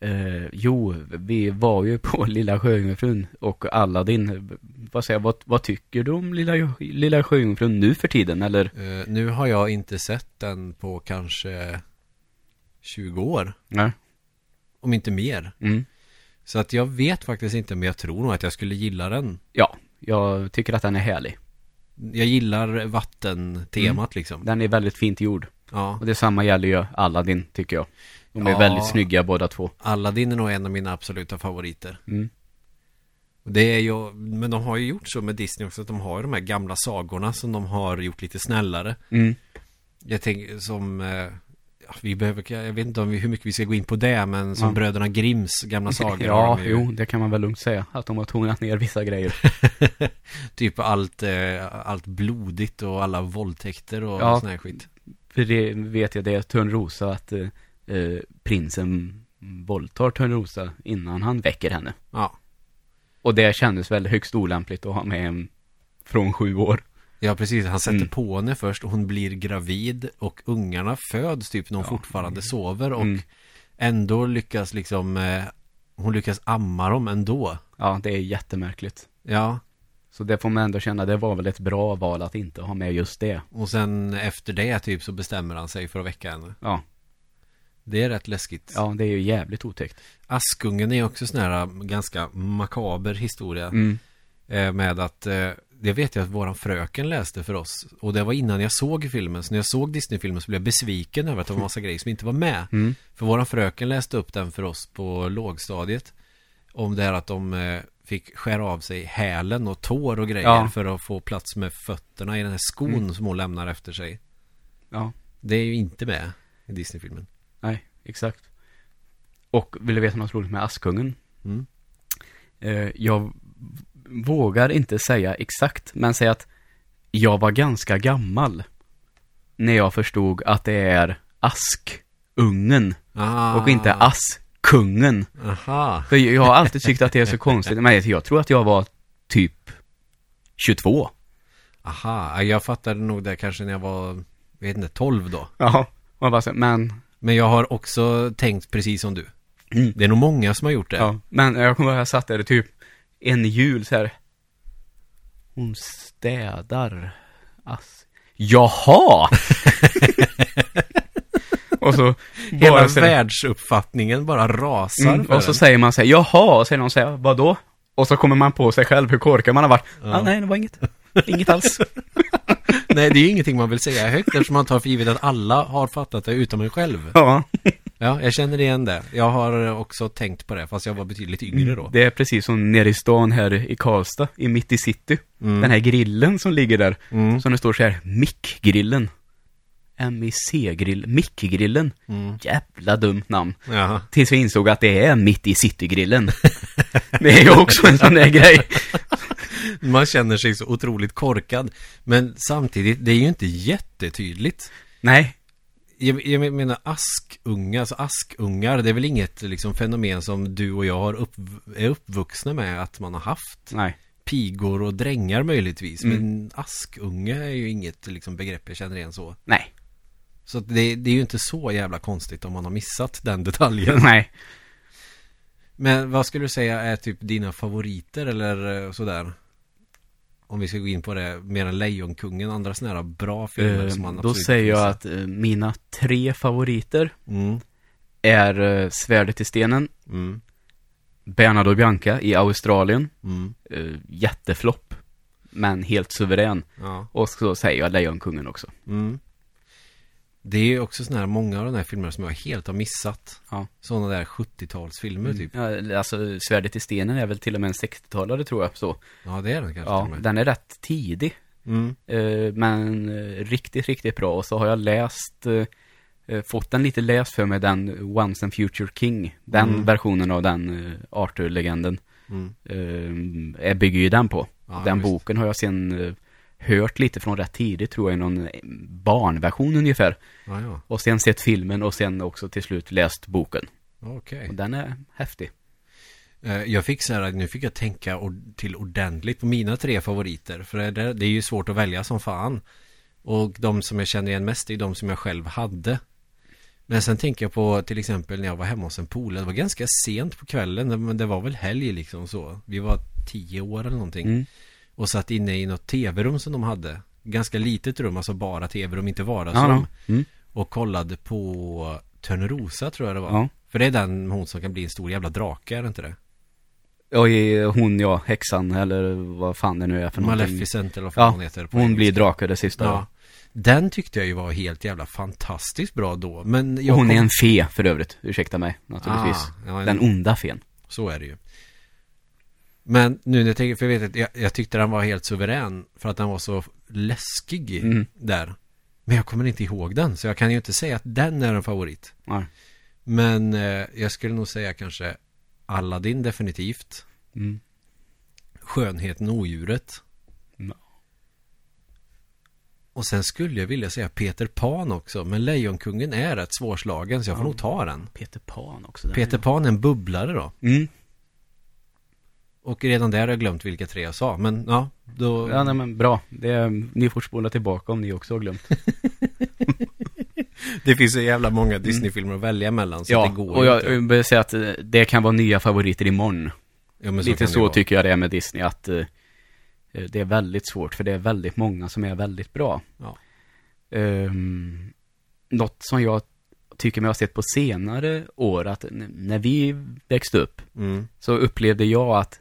Eh, jo, vi var ju på Lilla Sjöjungfrun och Aladdin. Vad säger vad, vad tycker du om Lilla, Lilla Sjöjungfrun nu för tiden, eller? Eh, nu har jag inte sett den på kanske 20 år, Nej. Om inte mer. Mm. Så att jag vet faktiskt inte, men jag tror nog att jag skulle gilla den. Ja, jag tycker att den är härlig. Jag gillar vattentemat liksom. Den är väldigt fint gjord. Ja, Och detsamma gäller ju Aladdin, tycker jag. De är Ja. väldigt snygga båda två. Aladdin är nog en av mina absoluta favoriter. Mm. Det är ju, men de har ju gjort så med Disney också att de har ju de här gamla sagorna som de har gjort lite snällare. Mm. Jag tänker som, eh, vi behöver, jag vet inte om vi, hur mycket vi ska gå in på det, men som Ja. Bröderna Grimms gamla sagor. Ja, de jo, det kan man väl lugnt säga. Att de har tonat ner vissa grejer. typ allt, eh, allt blodigt och alla våldtäkter och Ja. sån här skit. För det vet jag, det är Törnrosa att eh, eh, prinsen våldtar Törnrosa innan han väcker henne. Ja. Och det kändes väl högst olämpligt att ha med en från sju år. Ja, precis. Han sätter Mm. på henne först och hon blir gravid och ungarna föds typ när hon Ja. fortfarande sover och Mm. ändå lyckas liksom, eh, hon lyckas amma dem ändå. Ja, det är jättemärkligt. Ja, Så det får man ändå känna, det var väl ett bra val att inte ha med just det. och sen efter det typ så bestämmer han sig för att väcka henne. Ja, Det är rätt läskigt. ja det är ju jävligt otäckt. Askungen är också sån här um, ganska makaber historia. Mm. Eh, med att, eh, det vet jag att våran fröken läste för oss. Och det var innan jag såg filmen. Så när jag såg Disney-filmen så blev jag besviken över att det var massa grejer som inte var med. Mm. För våran fröken läste upp den för oss på lågstadiet. Om det här att de eh, fick skära av sig hälen och tår och grejer Ja. för att få plats med fötterna i den här skon Mm. som hon lämnar efter sig. Ja, Det är ju inte med i Disney-filmen. nej, exakt. Och vill du veta något roligt med Askungen? Mm. Eh, jag vågar inte säga exakt, men säg att jag var ganska gammal när jag förstod att det är Askungen Ah, och inte Askungen. Aha. För jag har alltid tyckt att det är så konstigt, men jag tror att jag var typ 22. Aha, jag fattade nog det kanske när jag var, jag vet inte, 12 då. Ja, och bara men, Men jag har också tänkt precis som du. Mm. Det är nog många som har gjort det. ja, men jag kommer ihåg att jag satt där typ en jul så här. Hon städar Ask. Jaha! och så Hela bara så här- världsuppfattningen bara rasar Mm, och så en. säger man så här, jaha, och sen någon säger, vadå? Och så kommer man på sig själv hur korkad man har varit. Ja. Ah, nej, det var inget. Inget alls. Nej, det är ju ingenting man vill säga högt eftersom man tar för givet att alla har fattat det utom en själv. ja. Ja, jag känner igen det. Jag har också tänkt på det, fast jag var betydligt yngre då. Det är precis som nere i stan här i Karlstad, i mitt i city. Mm. Den här grillen som ligger där, Mm. som det står så här, Mick-grillen. M-I-C-grill, Mick-grillen. Mm. Jävla dumt namn. Jaha. Tills vi insåg att det är mitt i city-grillen. det är ju också en sån där grej. Man känner sig så otroligt korkad. Men samtidigt, det är ju inte jättetydligt. Nej, Jag, jag menar askungar, alltså askungar, det är väl inget liksom, fenomen som du och jag har upp, är uppvuxna med att man har haft. nej. Pigor och drängar möjligtvis, Mm. men askunge är ju inget liksom, begrepp jag känner igen så. Nej. Så det, det är ju inte så jävla konstigt om man har missat den detaljen. Nej. Men vad skulle du säga är typ dina favoriter eller eh, sådär? Om vi ska gå in på det, mer än Lejonkungen, andra sådana här bra filmer Eh, som man då säger jag att eh, mina tre favoriter Mm, är eh, Svärdet i stenen, mm, Bernardo Bianca i Australien, mm, eh, jätteflopp, men helt suverän. ja, Och så säger jag Lejonkungen också. mm. Det är också sådana här, många av de här filmerna som jag helt har missat. Ja. Sådana där 70-talsfilmer typ. Ja, alltså Svärdet i stenen är väl till och med en 60-talare tror jag så. Ja, det är den kanske Ja, den är rätt tidig. Mm, Eh, men eh, riktigt, riktigt bra. Och så har jag läst eh, fått den lite läst för mig, den Once and Future King. Den Mm. versionen av den Arthur-legenden Mm. eh, jag bygger ju den på. Ja, den visst. boken har jag sen hört lite från rätt tidigt, tror jag, i någon barnversion ungefär. Ja, ja. Och sen sett filmen och sen också till slut läst boken. Okej. Och den är häftig. Eh, Jag fick så här, nu fick jag tänka till ordentligt på mina tre favoriter. För det, det är ju svårt att välja som fan. Och de som jag känner igen mest är de som jag själv hade. Men sen tänker jag på till exempel när jag var hemma hos en polare. Det var ganska sent på kvällen. Men det var väl helg liksom så. Vi var tio år eller någonting. Mm. Och satt inne i något tv-rum som de hade. Ganska litet rum, alltså bara tv-rum, inte vardagsrum. ja. Mm. Och kollade på Törnrosa tror jag det var. Ja. För det är den hon som kan bli en stor jävla drake, är det inte det? I- hon, ja, häxan, eller vad fan det nu är för någonting. Maleficent eller vad fan Ja, hon heter Hon blir engelska. drake det sista. Ja. Den tyckte jag ju var helt jävla fantastiskt bra då. Men Och jag hon är kom- en fe för övrigt, ursäkta mig naturligtvis. Ah, ja, en- Den onda fen. Så är det ju. Men nu när jag tänker, för jag vet att jag, jag tyckte den var helt suverän. För att den var så läskig Mm. där. Men jag kommer inte ihåg den. Så jag kan ju inte säga att den är en favorit. Ja. Men eh, jag skulle nog säga kanske Aladdin definitivt. Mm. Skönheten och odjuret. Ja. Och sen skulle jag vilja säga Peter Pan också. Men Lejonkungen är rätt svårslagen så jag får Ja. nog ta den. Peter Pan också. Peter är- Pan är en bubblare då. Mm. Och redan där har jag glömt vilka tre jag sa. Men ja, då... Ja, nej men bra. Det ni får spola tillbaka om ni också har glömt. Det finns så jävla många Disney-filmer att välja mellan. Så ja, det går och jag inte. vill säga att eh, det kan vara nya favoriter imorgon. Ja, men Lite så tycker jag det är med Disney, att eh, det är väldigt svårt, för det är väldigt många som är väldigt bra. Ja. Um, något som jag tycker mig ha sett på senare år, att när vi växte upp, Mm. så upplevde jag att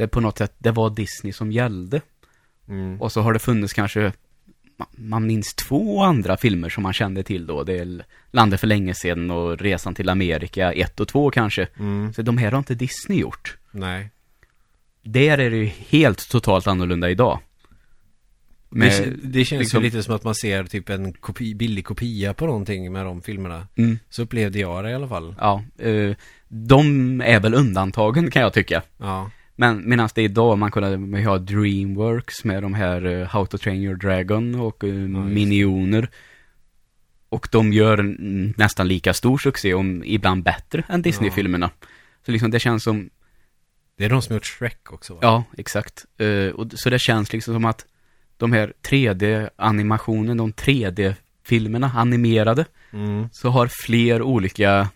det på något sätt, det var Disney som gällde. Mm. Och så har det funnits kanske, ma- man minns två andra filmer som man kände till då. Det är Landet för länge sedan och Resan till Amerika 1 och 2 kanske. Mm. Så de här har inte Disney gjort. Nej. Där är det ju helt totalt annorlunda idag. det, Med, det känns liksom- ju lite som att man ser typ en kopi, billig kopia på någonting med de filmerna. mm, Så upplevde jag det i alla fall. ja, eh, de är väl undantagen kan jag tycka. Ja. Men medan det idag, man kunde har Dreamworks med de här eh, How to Train Your Dragon och uh, just Minioner. Och de gör nästan lika stor succé, om ibland bättre än Disney-filmerna. Så liksom det känns som, Det är de som gjort Shrek också va? ja, exakt. Eh, och, så det känns liksom som att de här 3D-animationen, de 3D-filmerna, animerade, Mm. så har fler olika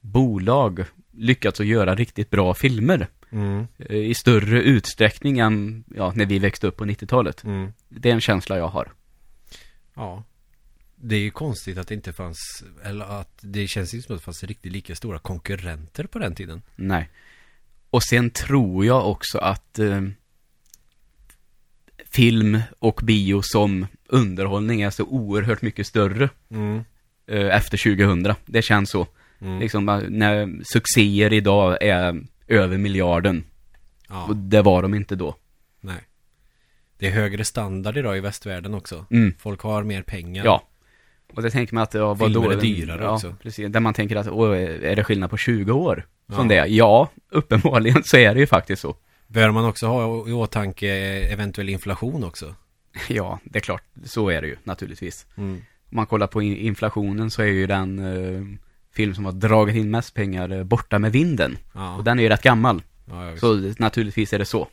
bolag lyckats att göra riktigt bra filmer. Mm. eh, i större utsträckning än ja, när vi växte upp på 90-talet. Mm. Det är en känsla jag har. Ja. Det är ju konstigt att det inte fanns, eller att det känns inte som att det fanns riktigt lika stora konkurrenter på den tiden. Nej. Och sen tror jag också att eh, film och bio som underhållning är så oerhört mycket större Mm. eh, efter 2000. Det känns så. Mm. Liksom eh, när succéer idag är över miljarden. Ja. Och det var de inte då. Nej. Det är högre standard idag i västvärlden också. Mm. Folk har mer pengar. Ja. Och det tänker man att, ja, vadå? Filmer är dyrare ja, också. precis. Där man tänker att, åh, är det skillnad på 20 år? Som Ja. det är? Ja, uppenbarligen så är det ju faktiskt så. Bör man också ha i åtanke eventuell inflation också? Ja, det är klart. Så är det ju naturligtvis. Mm. Om man kollar på in- inflationen så är ju den eh, film som har dragit in mest pengar eh, Borta med vinden. Ja. Och den är ju rätt gammal. ja. Så naturligtvis är det så.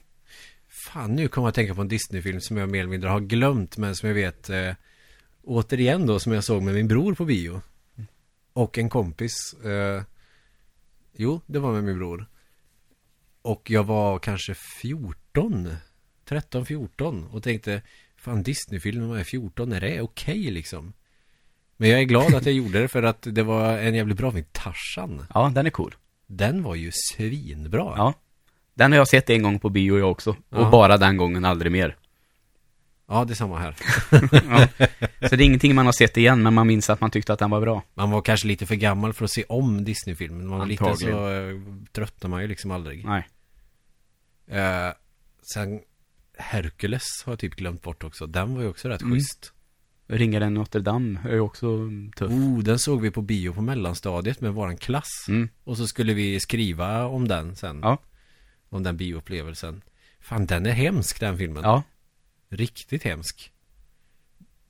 Fan, nu kommer jag att tänka på en Disney-film som jag mer eller mindre har glömt, men som jag vet eh, återigen då, som jag såg med min bror på bio. Och en kompis. Eh, jo, det var med min bror. Och jag var kanske 14, 13, 14 och tänkte, fan Disney-film när man är 14, är det okej liksom? Men jag är glad att jag gjorde det för att det var en jävligt bra film, Tarzan. Ja, den är cool. Den var ju svinbra. Ja. Den har jag sett en gång på bio jag också. Ja. Och bara den gången, aldrig mer. ja, det är samma här. Ja. Så det är ingenting man har sett igen, men man minns att man tyckte att den var bra. Man var kanske lite för gammal för att se om Disney-filmen. Man var lite så uh, tröttnar man ju liksom aldrig. Nej. Eh, sen Hercules har jag typ glömt bort också. Den var ju också rätt Mm. schysst. Ringaren Notre Dame är ju också tuff. Oh, den såg vi på bio på mellanstadiet med våran klass. Mm. Och så skulle vi skriva om den sen. Ja. Om den bioupplevelsen. Fan, den är hemsk den filmen. Ja, Riktigt hemsk.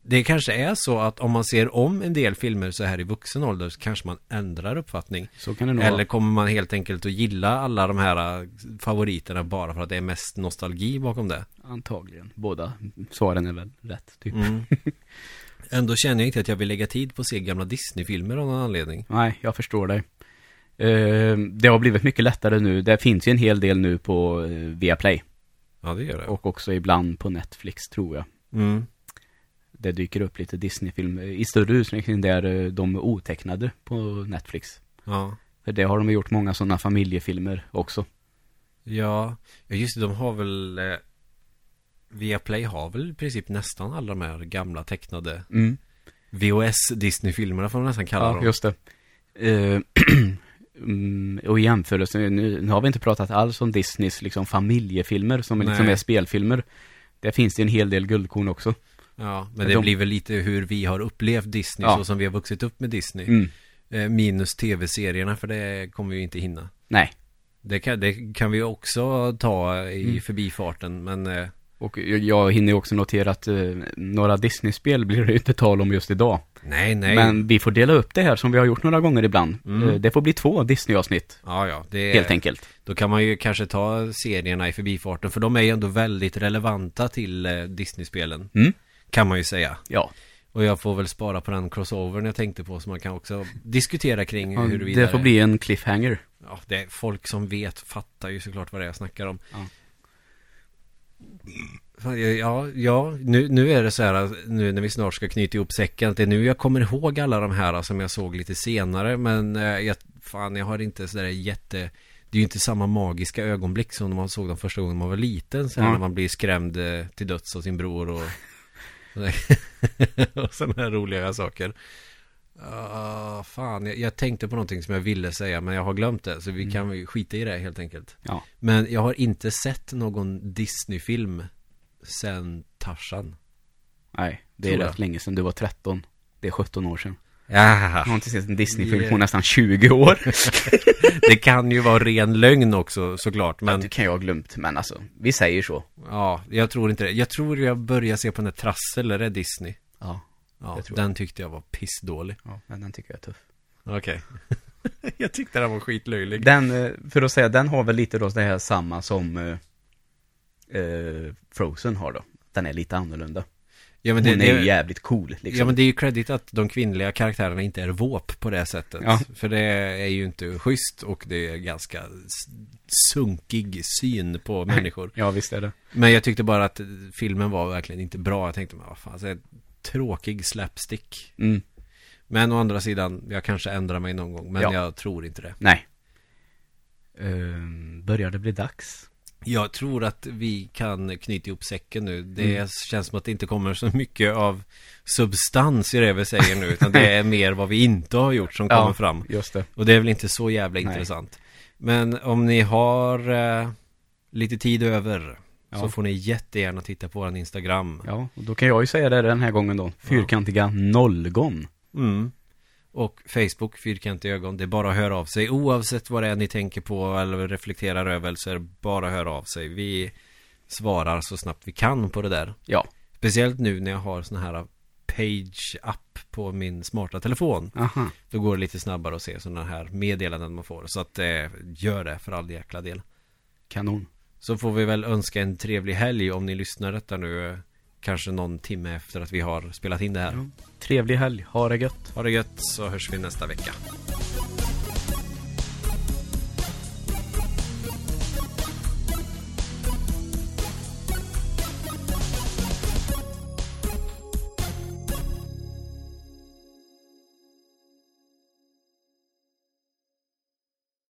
Det kanske är så att om man ser om en del filmer så här i vuxen ålder så kanske man ändrar uppfattning. så kan det nog Eller kommer man helt enkelt att gilla alla de här äh, favoriterna bara för att det är mest nostalgi bakom det? Antagligen. Båda svaren är väl rätt, typ. Mm. Ändå känner jag inte att jag vill lägga tid på att se gamla Disney-filmer av någon anledning. Nej, jag förstår dig. Eh, det har blivit mycket lättare nu. Det finns ju en hel del nu på eh, Viaplay. Ja, det gör det. Och också ibland på Netflix, tror jag. Mm. Det dyker upp lite Disney-filmer i större utsträckning där eh, de är otecknade på Netflix. Ja. För det har de gjort många sådana familjefilmer också. Ja, ja, just det, de har väl eh, Viaplay har väl i princip nästan alla de här gamla tecknade Mm. VOS Disney-filmerna får man nästan kalla Ja, dem. just det. Eh, mm, och i jämförelse, nu, nu har vi inte pratat alls om Disneys liksom familjefilmer som är, liksom är spelfilmer. Där finns det en hel del guldkorn också. Ja, men det De- blir väl lite hur vi har upplevt Disney Ja. så som vi har vuxit upp med Disney. Mm. Eh, minus tv-serierna för det kommer vi ju inte hinna. Nej. Det kan, det kan vi också ta i Mm. förbifarten men eh, Och jag, hinner ju också notera att eh, några Disney-spel blir det inte tal om just idag. nej, nej. Men vi får dela upp det här som vi har gjort några gånger ibland. Mm. Det får bli två Disney-avsnitt, Ja, ja, det helt enkelt. Då kan man ju kanske ta serierna i förbifarten för de är ju ändå väldigt relevanta till eh, Disney-spelen. Mm. Kan man ju säga. Ja, Och jag får väl spara på den crossovern jag tänkte på så man kan också diskutera kring Ja, huruvida det får bli en cliffhanger. Ja, det är folk som vet fattar ju såklart vad det är jag snackar om. Ja. Ja, ja, nu, nu är det så här nu när vi snart ska knyta ihop säcken. att Det är nu jag kommer ihåg alla de här som jag såg lite senare. Men eh, jag, fan, jag har inte sådär jätte... Det är ju inte samma magiska ögonblick som när man såg dem första gången man var liten. Så här, Ja. när man blir skrämd eh, till döds av sin bror och... och sådana här roliga saker. Ah, fan, jag, jag tänkte på någonting som jag ville säga men jag har glömt det. Så vi kan ju skita i det helt enkelt. Ja. Men jag har inte sett någon Disney-film sen Tarzan. Nej, det är rätt länge sedan du var 13. Det är 17 år sedan. Jag Ja, har inte sett en Disney-film på nästan 20 år. det kan ju vara ren lögn också såklart. Men... Det kan jag ha glömt, men alltså, vi säger så. ja, jag tror inte det. Jag tror jag börjar se på den här Trassel, är det Disney? Ja, Ja, den tyckte jag var pissdålig. ja men den tycker jag är tuff. Okej. jag tyckte den var skitlöjlig. Den, eh, för att säga, den har väl lite då det här samma som eh, eh, Frozen har då. Den är lite annorlunda. Ja men, Hon det, är ju jävligt cool liksom. ja men det är ju credit att de kvinnliga karaktärerna inte är våp på det sättet. Ja. För det är ju inte schysst och det är ganska sunkig syn på människor. Ja, visst är det. Men jag tyckte bara att filmen var verkligen inte bra. Jag tänkte, vad fan, alltså, tråkig slapstick. Mm, Men å andra sidan, jag kanske ändrar mig någon gång. Men Ja. jag tror inte det. nej. Um, börjar det bli dags? Jag tror att vi kan knyta ihop säcken nu. Det Mm. känns som att det inte kommer så mycket av substans i det vi säger nu. Utan det är mer vad vi inte har gjort som kommer fram. just det. Och det är väl inte så jävla Nej. intressant. Men om ni har eh, lite tid över så Ja. får ni jättegärna titta på vår Instagram. Ja, och då kan jag ju säga det den här gången då. Fyrkantiga nollgon. Mm. Och Facebook, fyrkantiga ögon. Det är bara att höra av sig. Oavsett vad det är ni tänker på eller reflekterar över så är det bara att höra av sig. Vi svarar så snabbt vi kan på det där. Ja. Speciellt nu när jag har sån här page-app på min smarta telefon. Aha. Då går det lite snabbare att se sådana här meddelanden man får. Så att eh, gör det för all jäkla del. Kanon. Så får vi väl önska en trevlig helg om ni lyssnar detta nu. Kanske någon timme efter att vi har spelat in det här. Trevlig helg. Ha det gött. Ha det gött så hörs vi nästa vecka.